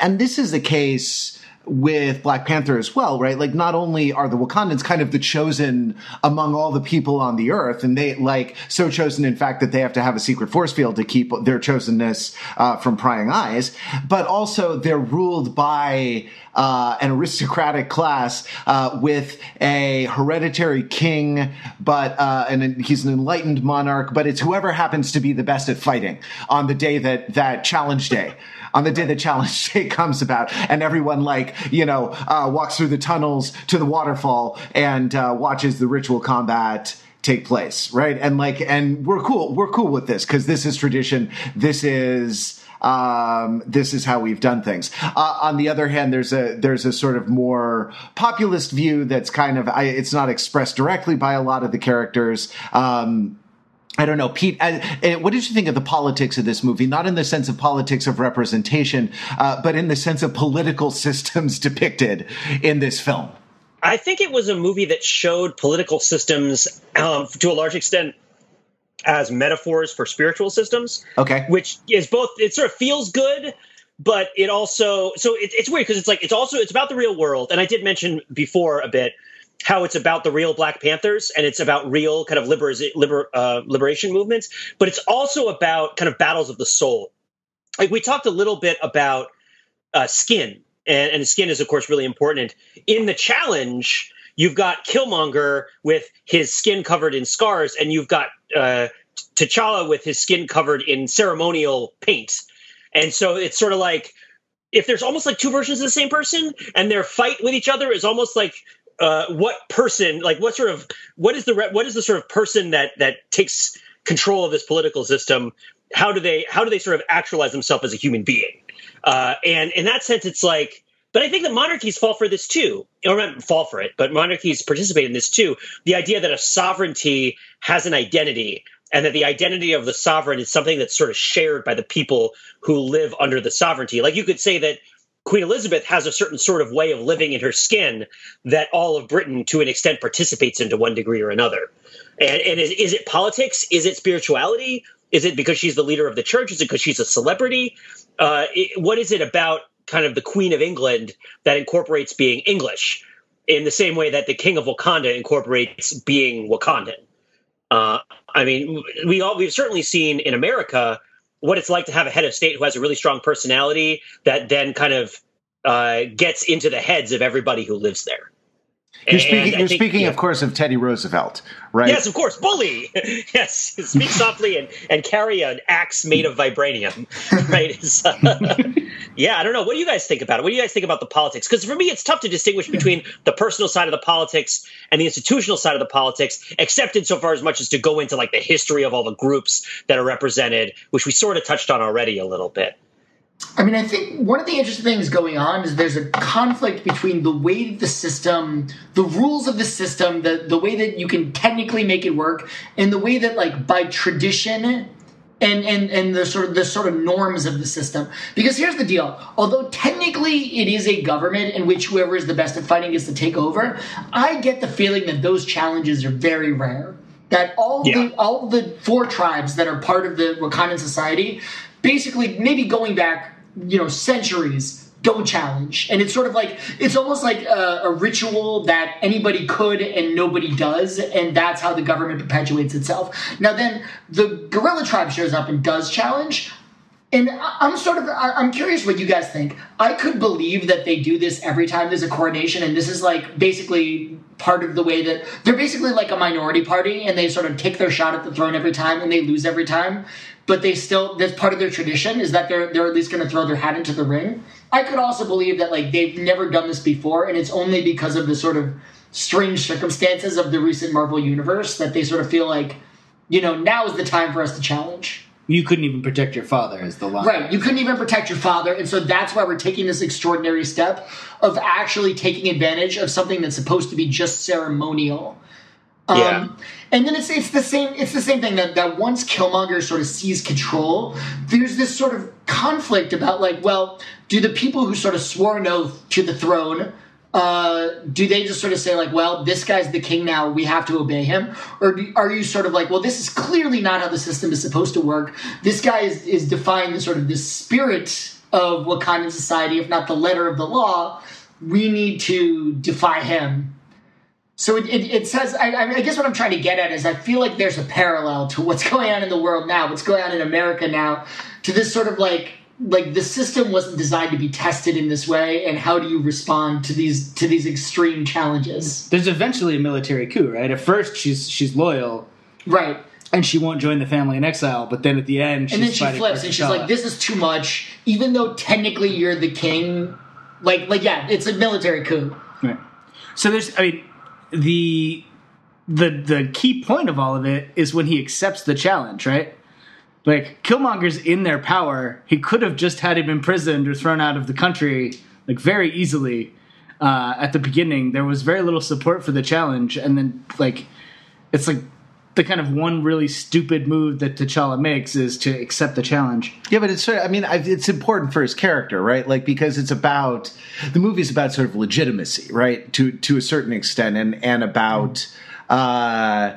And this is the case with Black Panther as well, right? Like, not only are the Wakandans kind of the chosen among all the people on the earth, and they like so chosen, in fact, that they have to have a secret force field to keep their chosenness uh, from prying eyes, but also they're ruled by uh, an aristocratic class uh, with a hereditary king, but uh, and he's an enlightened monarch, but it's whoever happens to be the best at fighting on the day that that challenge day on the day the challenge [LAUGHS] day comes about, and everyone like you know uh, walks through the tunnels to the waterfall and uh, watches the ritual combat take place, right? And like, and we're cool, we're cool with this because this is tradition. This is um, this is how we've done things. Uh, on the other hand, there's a there's a sort of more populist view that's kind of I, it's not expressed directly by a lot of the characters. Um, I don't know, Pete. Uh, uh, what did you think of the politics of this movie? Not in the sense of politics of representation, uh, but in the sense of political [LAUGHS] systems depicted in this film. I think it was a movie that showed political systems um, to a large extent as metaphors for spiritual systems. Okay, which is both. It sort of feels good, but it also so it, it's weird because it's like it's also it's about the real world. And I did mention before a bit how it's about the real Black Panthers and it's about real kind of liber, liber, uh, liberation movements, but it's also about kind of battles of the soul. Like we talked a little bit about uh, skin, and, and skin is of course really important. In the challenge, you've got Killmonger with his skin covered in scars, and you've got uh, T'Challa with his skin covered in ceremonial paint. And so it's sort of like if there's almost like two versions of the same person and their fight with each other is almost like uh, what person, like what sort of, what is the what is the sort of person that that takes control of this political system? How do they how do they sort of actualize themselves as a human being? Uh, and in that sense, it's like But I think that monarchies fall for this too, or not fall for it, but monarchies participate in this too. The idea that a sovereignty has an identity and that the identity of the sovereign is something that's sort of shared by the people who live under the sovereignty. Like you could say that Queen Elizabeth has a certain sort of way of living in her skin that all of Britain, to an extent, participates in to one degree or another. And, and is, is it politics? Is it spirituality? Is it because she's the leader of the church? Is it because she's a celebrity? Uh, it, what is it about kind of the Queen of England that incorporates being English in the same way that the King of Wakanda incorporates being Wakandan? Uh, I mean, we all we've certainly seen in America what it's like to have a head of state who has a really strong personality that then kind of uh, gets into the heads of everybody who lives there. You're speaking, you're think, speaking yeah. of course, of Teddy Roosevelt, right? Yes, of course. Bully. [LAUGHS] yes. Speak [LAUGHS] softly and, and carry an axe made of vibranium, [LAUGHS] right? Uh, yeah, I don't know. What do you guys think about it? What do you guys think about the politics? Because for me, it's tough to distinguish between the personal side of the politics and the institutional side of the politics, except insofar as much as to go into like the history of all the groups that are represented, which we sort of touched on already a little bit. I mean, I think one of the interesting things going on is there's a conflict between the way that the system, the rules of the system, the, the way that you can technically make it work, and the way that, like, by tradition and, and, and the sort of the sort of norms of the system. Because here's the deal: although technically it is a government in which whoever is the best at fighting gets to take over, I get the feeling that those challenges are very rare. That all yeah. the all the four tribes that are part of the Wakandan society basically maybe going back, you know, centuries don't challenge. And it's sort of like, it's almost like a, a, ritual that anybody could and nobody does. And that's how the government perpetuates itself. Now, then the gorilla tribe shows up and does challenge. And I'm sort of, I'm curious what you guys think. I could believe that they do this every time there's a coronation. And this is like basically part of the way that they're basically like a minority party and they sort of take their shot at the throne every time and they lose every time but they still that's part of their tradition is that they're they're at least going to throw their hat into the ring. I could also believe that like they've never done this before, and it's only because of the sort of strange circumstances of the recent Marvel universe that they sort of feel like, you know, now is the time for us to challenge. You couldn't even protect your father, as the line. Right, you couldn't even protect your father, and so that's why we're taking this extraordinary step of actually taking advantage of something that's supposed to be just ceremonial. Um, yeah. And then it's it's the same it's the same thing that, that once Killmonger sort of sees control, there's this sort of conflict about like, well, do the people who sort of swore an oath to the throne uh, do they just sort of say like, well, this guy's the king now, we have to obey him, or do, are you sort of like, well, this is clearly not how the system is supposed to work. This guy is, is defying the sort of the spirit of Wakandan society, if not the letter of the law. We need to defy him so it, it, it says, I, I, guess what I'm trying to get at is I feel like there's a parallel to what's [LAUGHS] going on in the world now, what's going on in America now, to this sort of like, like the system wasn't designed to be tested in this way, and how do you respond to these to these extreme challenges? There's eventually a military coup, right? At first, she's she's loyal, right, and she won't join the family in exile. But then at the end, and then she flips and she's like, "This is too much." Even though technically you're the king, like like yeah, it's a military coup. Right. So there's, I mean, the the the key point of all of it is when he accepts the challenge, right? Like Killmonger's in their power. He could have just had him imprisoned or thrown out of the country like very easily. Uh, at the beginning, there was very little support for the challenge, and then like it's like the kind of one really stupid move that T'Challa makes is to accept the challenge. Yeah, but it's I mean it's important for his character, right? Like because it's about the movie's about sort of legitimacy, right? To to a certain extent, and and about. Uh,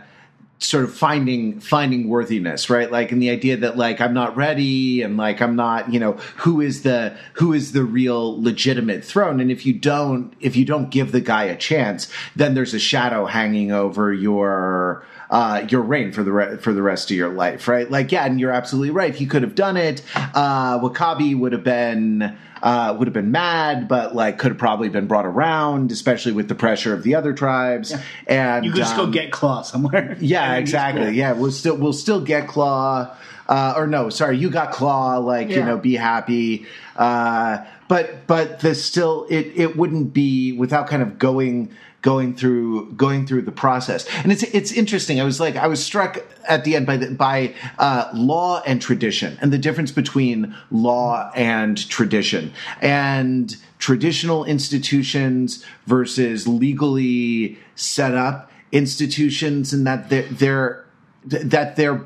sort of finding finding worthiness right like in the idea that like i'm not ready and like i'm not you know who is the who is the real legitimate throne and if you don't if you don't give the guy a chance then there's a shadow hanging over your uh, your reign for the re- for the rest of your life, right? Like, yeah, and you're absolutely right. He could have done it. Uh, W'Kabi would have been uh, would have been mad, but like could have probably been brought around, especially with the pressure of the other tribes. Yeah. And you could just um, go get Klaue somewhere. [LAUGHS] Yeah, exactly. Yeah, we'll still we'll still get Klaue. Uh, or no, sorry, you got Klaue. Like yeah. you know, be happy. Uh, but but the still it it wouldn't be without kind of going going through going through the process. And it's it's interesting. I was like I was struck at the end by the, by uh, law and tradition and the difference between law and tradition and traditional institutions versus legally set up institutions and that they're, they're that they're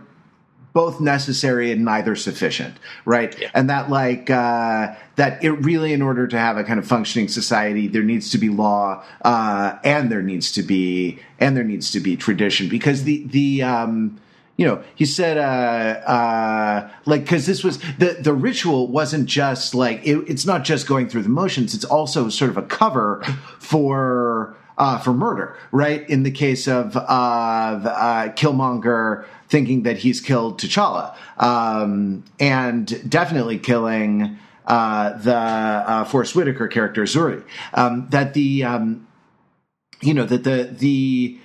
both necessary and neither sufficient, right? Yeah. And that like uh, that it really, in order to have a kind of functioning society, there needs to be law uh, and there needs to be and there needs to be tradition because the the um, you know he said uh, uh, like because this was the the ritual wasn't just like it, it's not just going through the motions; it's also sort of a cover for. Uh, for murder, right? In the case of uh, uh, Killmonger thinking that he's killed T'Challa, um, and definitely killing uh, the uh, Whitaker character Zuri. Um, that the um, you know that the the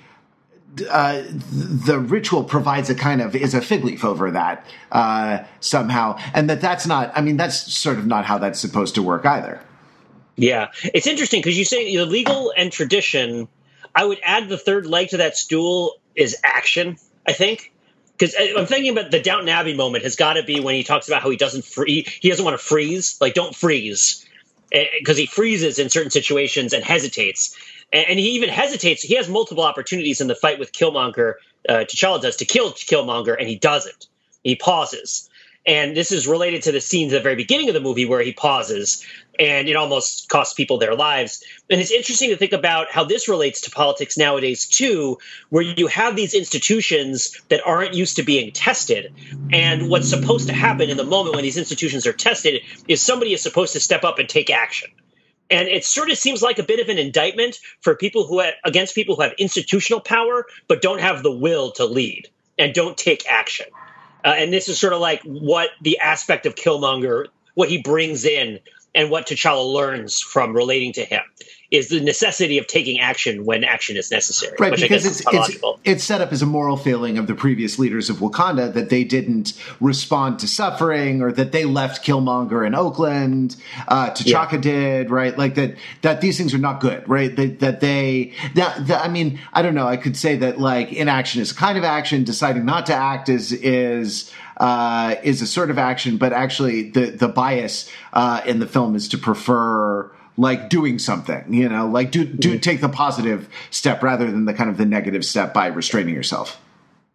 uh, the ritual provides a kind of is a fig leaf over that uh, somehow, and that that's not. I mean, that's sort of not how that's supposed to work either. Yeah, it's interesting because you say the legal and tradition. I would add the third leg to that stool is action. I think because I'm thinking about the Downton Abbey moment has got to be when he talks about how he doesn't free, he doesn't want to freeze, like don't freeze, because eh, he freezes in certain situations and hesitates, and, he even hesitates. He has multiple opportunities in the fight with Killmonger. Uh, T'Challa does to kill Killmonger, and he doesn't. He pauses, and this is related to the scenes at the very beginning of the movie where he pauses and it almost costs people their lives. And it's interesting to think about how this relates to politics nowadays, too, where you have these institutions that aren't used to being tested. And what's supposed to happen in the moment when these institutions are tested is somebody is supposed to step up and take action. And it sort of seems like a bit of an indictment for people who have, against people who have institutional power but don't have the will to lead and don't take action. Uh, and this is sort of like what the aspect of Killmonger, what he brings in and what T'Challa learns from relating to him is the necessity of taking action when action is necessary. Right, because it's, it's, it's set up as a moral failing of the previous leaders of Wakanda that they didn't respond to suffering or that they left Killmonger in Oakland. Uh, T'Chaka yeah. did, right? Like that, that these things are not good, right? That, that they, that, that, I mean, I don't know. I could say that like inaction is a kind of action. Deciding not to act is, is, uh, is a sort of action, but actually the the bias uh, in the film is to prefer like doing something, you know, like do do mm-hmm. take the positive step rather than the kind of the negative step by restraining yourself.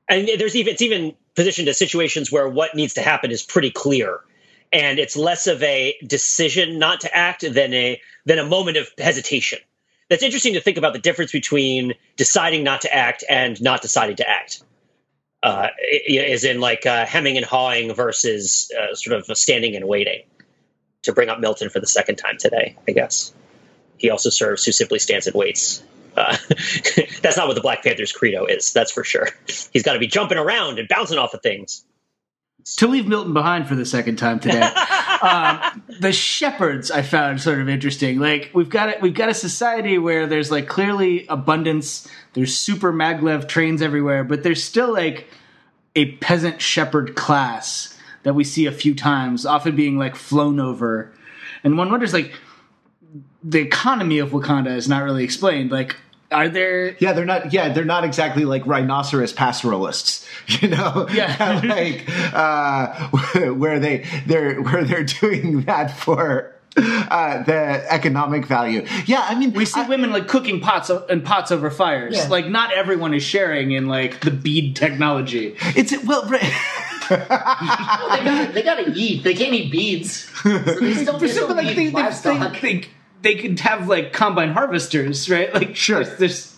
And there's even it's even positioned to situations where what needs to happen is pretty clear, and it's less of a decision not to act than a than a moment of hesitation. That's interesting to think about the difference between deciding not to act and not deciding to act uh, is in like uh, hemming and hawing versus uh, sort of standing and waiting. To bring up Milton for the second time today, I guess he also serves who simply stands and waits. Uh, [LAUGHS] that's not what the Black Panther's credo is. That's for sure. He's got to be jumping around and bouncing off of things. To leave Milton behind for the second time today, [LAUGHS] um, the shepherds I found sort of interesting. Like we've got it, we've got a society where there's like clearly abundance. There's super maglev trains everywhere, but there's still like a peasant shepherd class that we see a few times, often being like flown over. And one wonders, like, the economy of Wakanda is not really explained. Like, are there? Yeah, they're not. Yeah, they're not exactly like rhinoceros pastoralists, [LAUGHS] you know. Yeah, [LAUGHS] like uh, [LAUGHS] where they they're where they're doing that for uh, the economic value. Yeah, I mean, we see I, women like cooking pots and pots over fires. Yeah. Like, not everyone is sharing in like the bead technology. It's well. Right. Well, they got they got to eat. They can't eat beads. So they [LAUGHS] still, they still like, they, they, they, they, could have like combine harvesters, right? Like, sure, there's, there's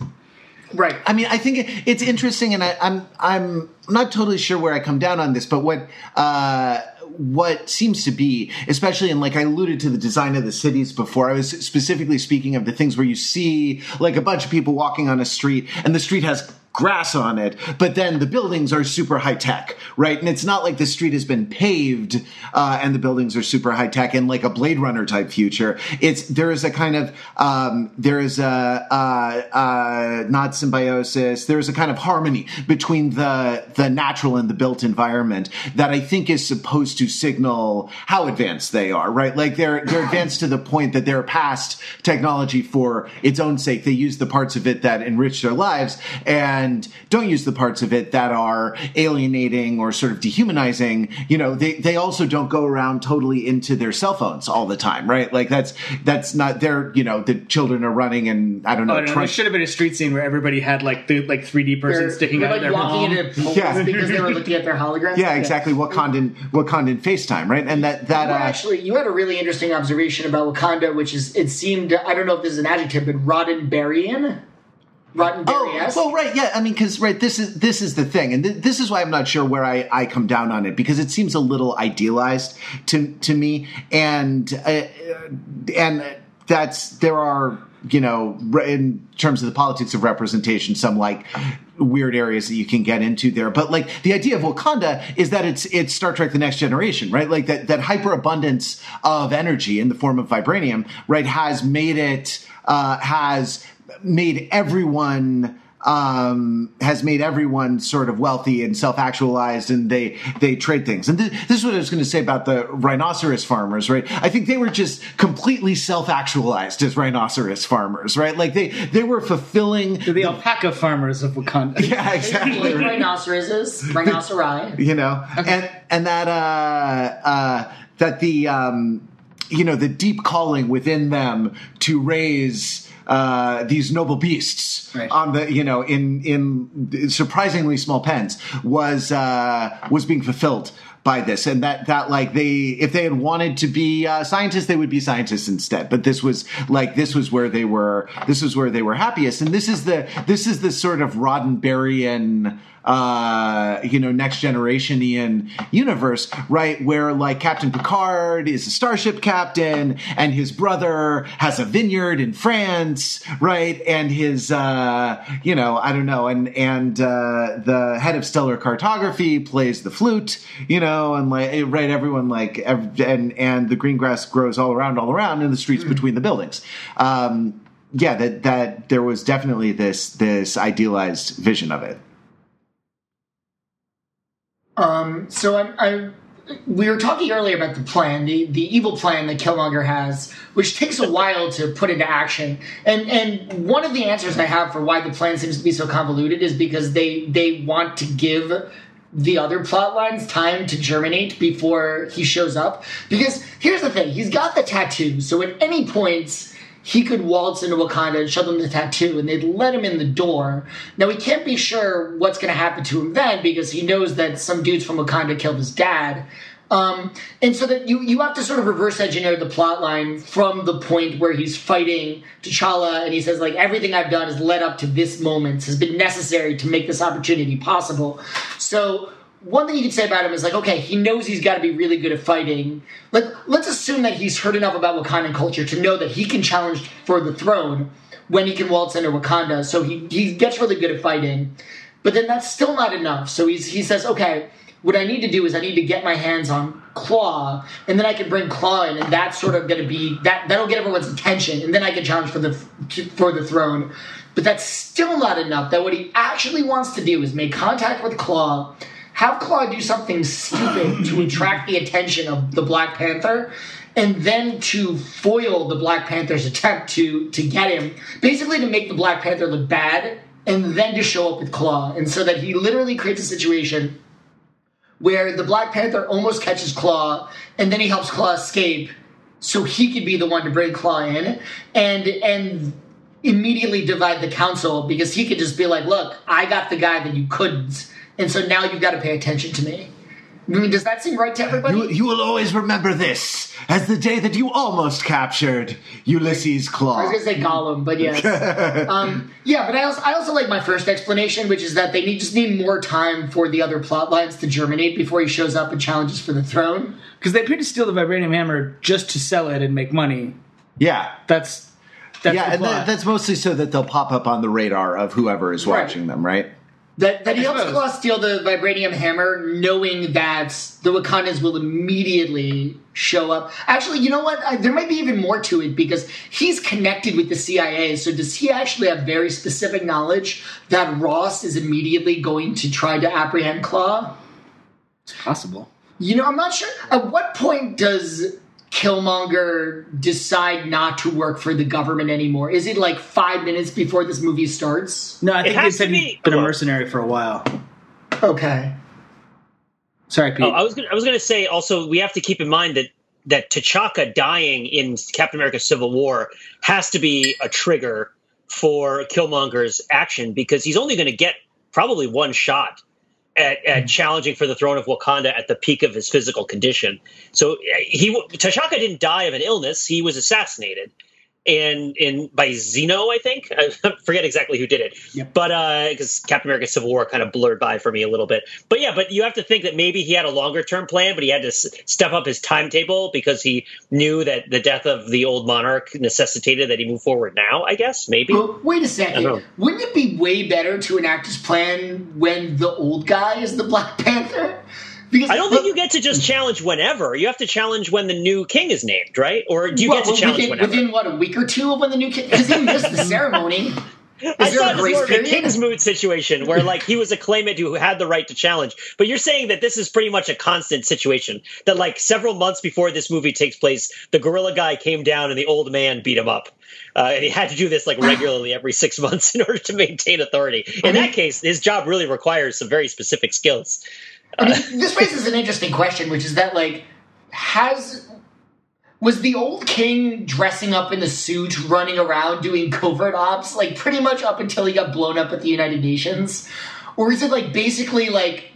Right. I mean, I think it's interesting, and I, am I'm, I'm not totally sure where I come down on this, but what uh, what seems to be, especially in like I alluded to the design of the cities before. I was specifically speaking of the things where you see like a bunch of people walking on a street, and the street has grass on it, but then the buildings are super high tech, right? And it's not like the street has been paved uh, and the buildings are super high tech and like a Blade Runner type future. It's there is a kind of um, there is a uh, uh, not symbiosis. There is a kind of harmony between the the natural and the built environment that I think is supposed to signal how advanced they are, right? Like they're they're advanced to the point that they're past technology for its own sake. They use the parts of it that enrich their lives and and don't use the parts of it that are alienating or sort of dehumanizing, you know, they, they also don't go around totally into their cell phones all the time, right? Like that's that's not their, you know, the children are running and I don't know. Oh, no, there should have been a street scene where everybody had like the like 3D person they're, sticking they're out like their walking mom. into yeah. because they were looking at their holograms. [LAUGHS] Yeah, exactly. Wakandan Wakandan FaceTime, right? And that that well, uh, actually you had a really interesting observation about Wakanda, which is it seemed I don't know if this is an adjective, but Roddenberryan Oh, well, right, yeah. I mean, because right, this is this is the thing, and th- this is why I'm not sure where I, I come down on it because it seems a little idealized to to me, and uh, and that's there are you know in terms of the politics of representation some like weird areas that you can get into there but like the idea of wakanda is that it's it's star trek the next generation right like that that hyperabundance of energy in the form of vibranium right has made it uh, has made everyone um, has made everyone sort of wealthy and self-actualized, and they they trade things. And th- this is what I was going to say about the rhinoceros farmers, right? I think they were just completely self-actualized as rhinoceros farmers, right? Like they they were fulfilling the, the alpaca farmers of Wakanda. [LAUGHS] Yeah, exactly. rhinoceroses, rhinoceri. [LAUGHS] You know, okay. and and that uh, uh, that the um, you know the deep calling within them to raise uh, these noble beasts right. on the you know in in surprisingly small pens was uh, was being fulfilled by this. And that that like they if they had wanted to be uh, scientists they would be scientists instead. But this was like this was where they were this was where they were happiest. And this is the this is the sort of Roddenberryan uh, you know, next generation Ian universe, right? Where like Captain Picard is a starship captain and his brother has a vineyard in France, right? And his, uh, you know, I don't know, and, and, uh, the head of stellar cartography plays the flute, you know, and like, right, everyone like, and, and the green grass grows all around, all around in the streets mm. between the buildings. Um, yeah, that, that there was definitely this, this idealized vision of it. Um, so I'm, I'm, we were talking earlier about the plan, the, the evil plan that Killmonger has, which takes a [LAUGHS] while to put into action. And and one of the answers I have for why the plan seems to be so convoluted is because they they want to give the other plot lines time to germinate before he shows up. Because here's the thing, he's got the tattoo, so at any point he could waltz into Wakanda and show them the tattoo, and they'd let him in the door. Now he can't be sure what's going to happen to him then because he knows that some dudes from Wakanda killed his dad. Um, and so that you you have to sort of reverse engineer the plot line from the point where he's fighting T'Challa and he says like everything I've done has led up to this moment has been necessary to make this opportunity possible. So one thing you could say about him is like, okay, he knows he's got to be really good at fighting. Like, let's assume that he's heard enough about Wakandan culture to know that he can challenge for the throne when he can waltz into Wakanda. So he he gets really good at fighting, but then that's still not enough. So he's he says, okay, what I need to do is I need to get my hands on Klaue, and then I can bring Klaue in, and that's sort of going to be that that'll get everyone's attention, and then I can challenge for the for the throne. But that's still not enough. That what he actually wants to do is make contact with Klaue have Klaue do something stupid to [LAUGHS] attract the attention of the Black Panther, and then to foil the Black Panther's attempt to to get him, basically to make the Black Panther look bad, and then to show up with Klaue, and so that he literally creates a situation where the Black Panther almost catches Klaue, and then he helps Klaue escape, so he could be the one to bring Klaue in, and and immediately divide the council because he could just be like, "Look, I got the guy that you couldn't." And so now you've got to pay attention to me. I mean, does that seem right to everybody? You, you, will always remember this as the day that you almost captured Ulysses Klaue. I was going to say Gollum, but yes. [LAUGHS] um, yeah, but I also, I also like my first explanation, which is that they need, just need more time for the other plot lines to germinate before he shows up and challenges for the throne. Because they appear to steal the vibranium hammer just to sell it and make money. Yeah, that's, that's yeah, and that's mostly so that they'll pop up on the radar of whoever is watching right. them, right? That, that he helps Klaue steal the vibranium hammer, knowing that the Wakandans will immediately show up. Actually, you know what? I, there might be even more to it because he's connected with the CIA. So does he actually have very specific knowledge that Ross is immediately going to try to apprehend Klaue? It's possible. You know, I'm not sure. At what point does Killmonger decide not to work for the government anymore? Is it like five minutes before this movie starts? No, I think they has said be- he's been a mercenary for a while. Okay. Sorry, Pete. Oh, I was gonna, I was going to say also we have to keep in mind that that T'Chaka dying in Captain America: Civil War has to be a trigger for Killmonger's action because he's only going to get probably one shot at, at challenging for the throne of Wakanda at the peak of his physical condition. So uh, he T'Chaka didn't die of an illness; he was assassinated. And in by Zemo, I think [LAUGHS] I forget exactly who did it, Yep. but uh, because Captain America: Civil War kind of blurred by for me a little bit. But yeah, but you have to think that maybe he had a longer term plan, but he had to s- step up his timetable because he knew that the death of the old monarch necessitated that he move forward now. I guess maybe. But wait a second. Wouldn't it be way better to enact his plan when the old guy is the Black Panther? Because I don't think you get to just challenge whenever. You have to challenge when the new king is named, right? Or do you Well, get to challenge within, whenever? within what a week or two of when the new king because he missed the [LAUGHS] ceremony. Is I there thought a it was more of a period? king's mood situation where like he was a claimant who had the right to challenge. But you're saying that this is pretty much a constant situation. That like several months before this movie takes place, the gorilla guy came down and the old man beat him up. Uh, and he had to do this like regularly every six months [LAUGHS] in order to maintain authority. In that case, his job really requires some very specific skills. I mean, [LAUGHS] this raises an interesting question, which is that like has was the old king dressing up in the suit, running around doing covert ops, like pretty much up until he got blown up at the United Nations, or is it like basically like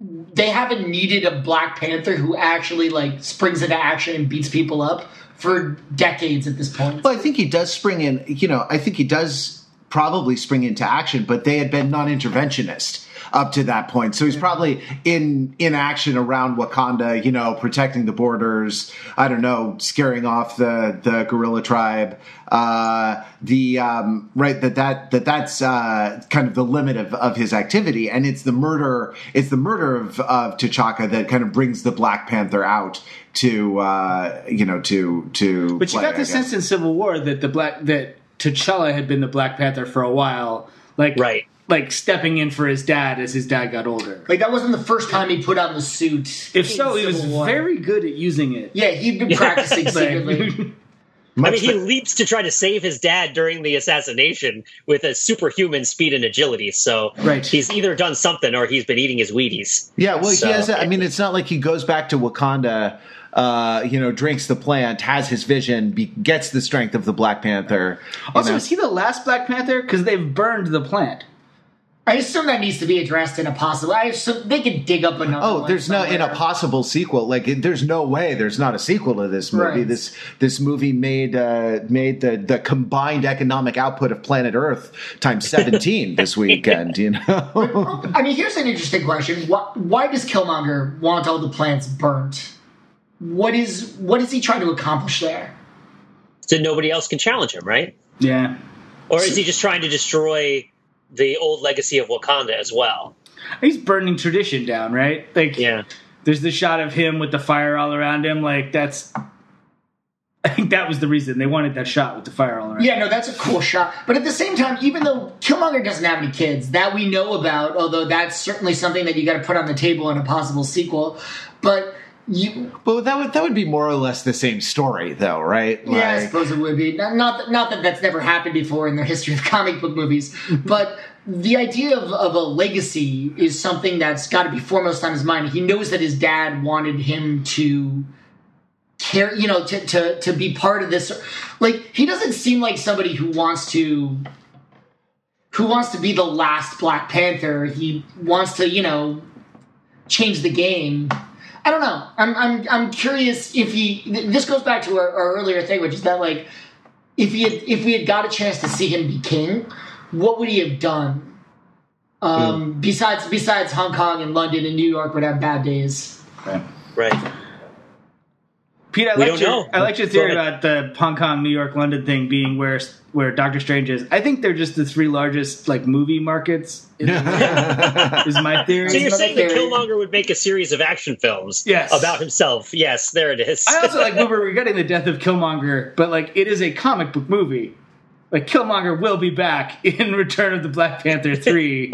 they haven't needed a Black Panther who actually like springs into action and beats people up for decades at this point? Well, I think he does spring in. You know, I think he does probably spring into action, but they had been non-interventionist up to that point, so he's probably in in action around Wakanda. You know, protecting the borders. I don't know, scaring off the the gorilla tribe. Uh, the um, right that that that that's uh, kind of the limit of, of his activity, and it's the murder. It's the murder of of T'Chaka that kind of brings the Black Panther out to uh, you know to to. But you got the sense in Civil War that the black that T'Challa had been the Black Panther for a while, like Right. Like stepping in for his dad as his dad got older. Like that wasn't the first time he put on the suit. If so, he was War. very good at using it. Yeah, he'd been practicing [LAUGHS] secretly. Like, I mean, he leaps to try to save his dad during the assassination with a superhuman speed and agility. So Right. he's either done something or he's been eating his Wheaties. Yeah, well, So- he has. I mean, it's not like he goes back to Wakanda. Uh, you know, drinks the plant, has his vision, be, gets the strength of the Black Panther. also, know. is he the last Black Panther? Because they've burned the plant. I assume that needs to be addressed in a possible. I assume they could dig up another. Oh, one there's no in a possible sequel. Like, there's no way there's not a sequel to this movie. Right. This this movie made uh, made the the combined economic output of planet Earth times [LAUGHS] seventeen this weekend. You know, I mean, here's an interesting question: why, why does Killmonger want all the plants burnt? What is what is he trying to accomplish there? So nobody else can challenge him, right? Yeah. Or is he just trying to destroy the old legacy of Wakanda as well? He's burning tradition down, right? Like, Yeah. there's the shot of him with the fire all around him. Like, that's. I think that was the reason they wanted that shot with the fire all around. Yeah, no, that's a cool shot. But at the same time, even though Killmonger doesn't have any kids that we know about, although that's certainly something that you got to put on the table in a possible sequel. But you, but that would that would be more or less the same story, though, right? yeah, I suppose it would be. Not, not, that, not that that's never happened before in the history of [LAUGHS] comic book movies, but the idea of, of a legacy is something that's got to be foremost on his mind. He knows that his dad wanted him to care, you know, to, to, to be part of this. Like, he doesn't seem like somebody who wants to. Who wants to be the last Black Panther? He wants to, you know, change the game. I don't know. I'm I'm I'm curious if he. This goes back to our, our earlier thing, which is that like, if he had, if we had got a chance to see him be king, what would he have done? Um, Besides besides Hong Kong and London and New York would have bad days. Right. Right. Pete, I We like don't your know. I like your theory about the Hong Kong, New York, London thing being where where Doctor Strange is. I think they're just the three largest like movie markets. In the world, [LAUGHS] is my theory. So you're Another saying that. Killmonger would make a series of action films Yes. about himself? Yes, there it is. I also [LAUGHS] like we were regretting the death of Killmonger, but like it is a comic book movie. Like Killmonger will be back in [LAUGHS] Return of the Black Panther three,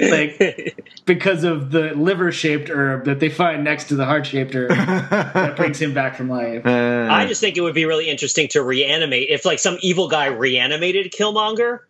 like because of the liver shaped herb that they find next to the heart shaped herb that [LAUGHS] brings him back from life. Uh. I just think it would be really interesting to reanimate if like some evil guy reanimated Killmonger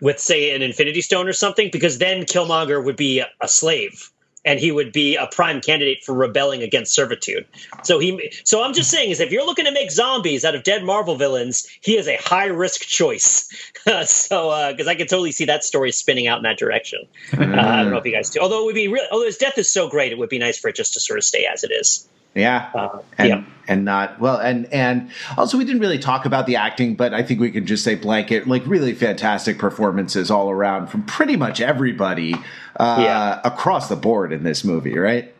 with say an Infinity Stone or something, because then Killmonger would be a, a slave and he would be a prime candidate for rebelling against servitude. So he so I'm just saying is if you're looking to make zombies out of dead Marvel villains, he is a high risk choice. [LAUGHS] so because I could totally see that story spinning out in that direction. Uh, I don't know if you guys do. Although it would be really although his death is so great, it would be nice for it just to sort of stay as it is. Yeah. Uh, and, yeah. and not well and and also we didn't really talk about the acting but i think we can just say blanket like really fantastic performances all around from pretty much everybody uh, Yeah. across the board in this movie right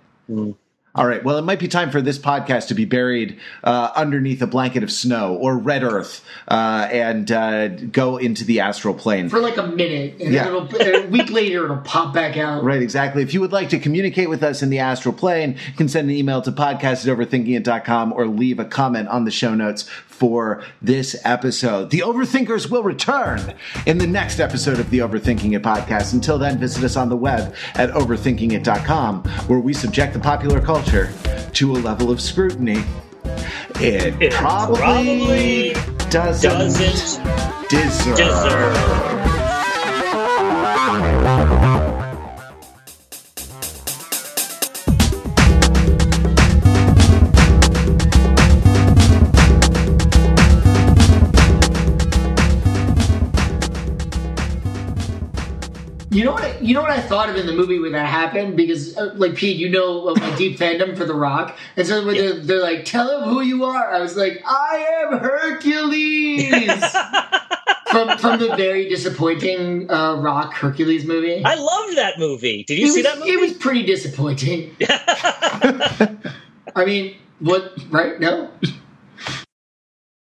all right well it might be time for this podcast to be buried uh, underneath a blanket of snow or red earth uh, and uh, go into the astral plane for like a minute, and Yeah. it'll, a week later it'll pop back out. Right, exactly. If you would like to communicate with us in the astral plane, you can send an email to podcast at overthinkingit.com or leave a comment on the show notes for this episode. The Overthinkers will return in the next episode of the Overthinking It podcast. Until then, visit us on the web at overthinkingit.com, where we subject the popular culture to a level of scrutiny. It, It probably, probably doesn't, Doesn't deserve. deserve. You know what? I, you know what I thought of in the movie when that happened because, uh, like Pete, you know of my deep fandom for The Rock, and so when they're, they're like, "Tell him who you are," I was like, "I am Hercules." [LAUGHS] from from the very disappointing uh, Rock Hercules movie. I loved that movie. Did you it see was, that movie? It was pretty disappointing. [LAUGHS] I mean, what? Right? No.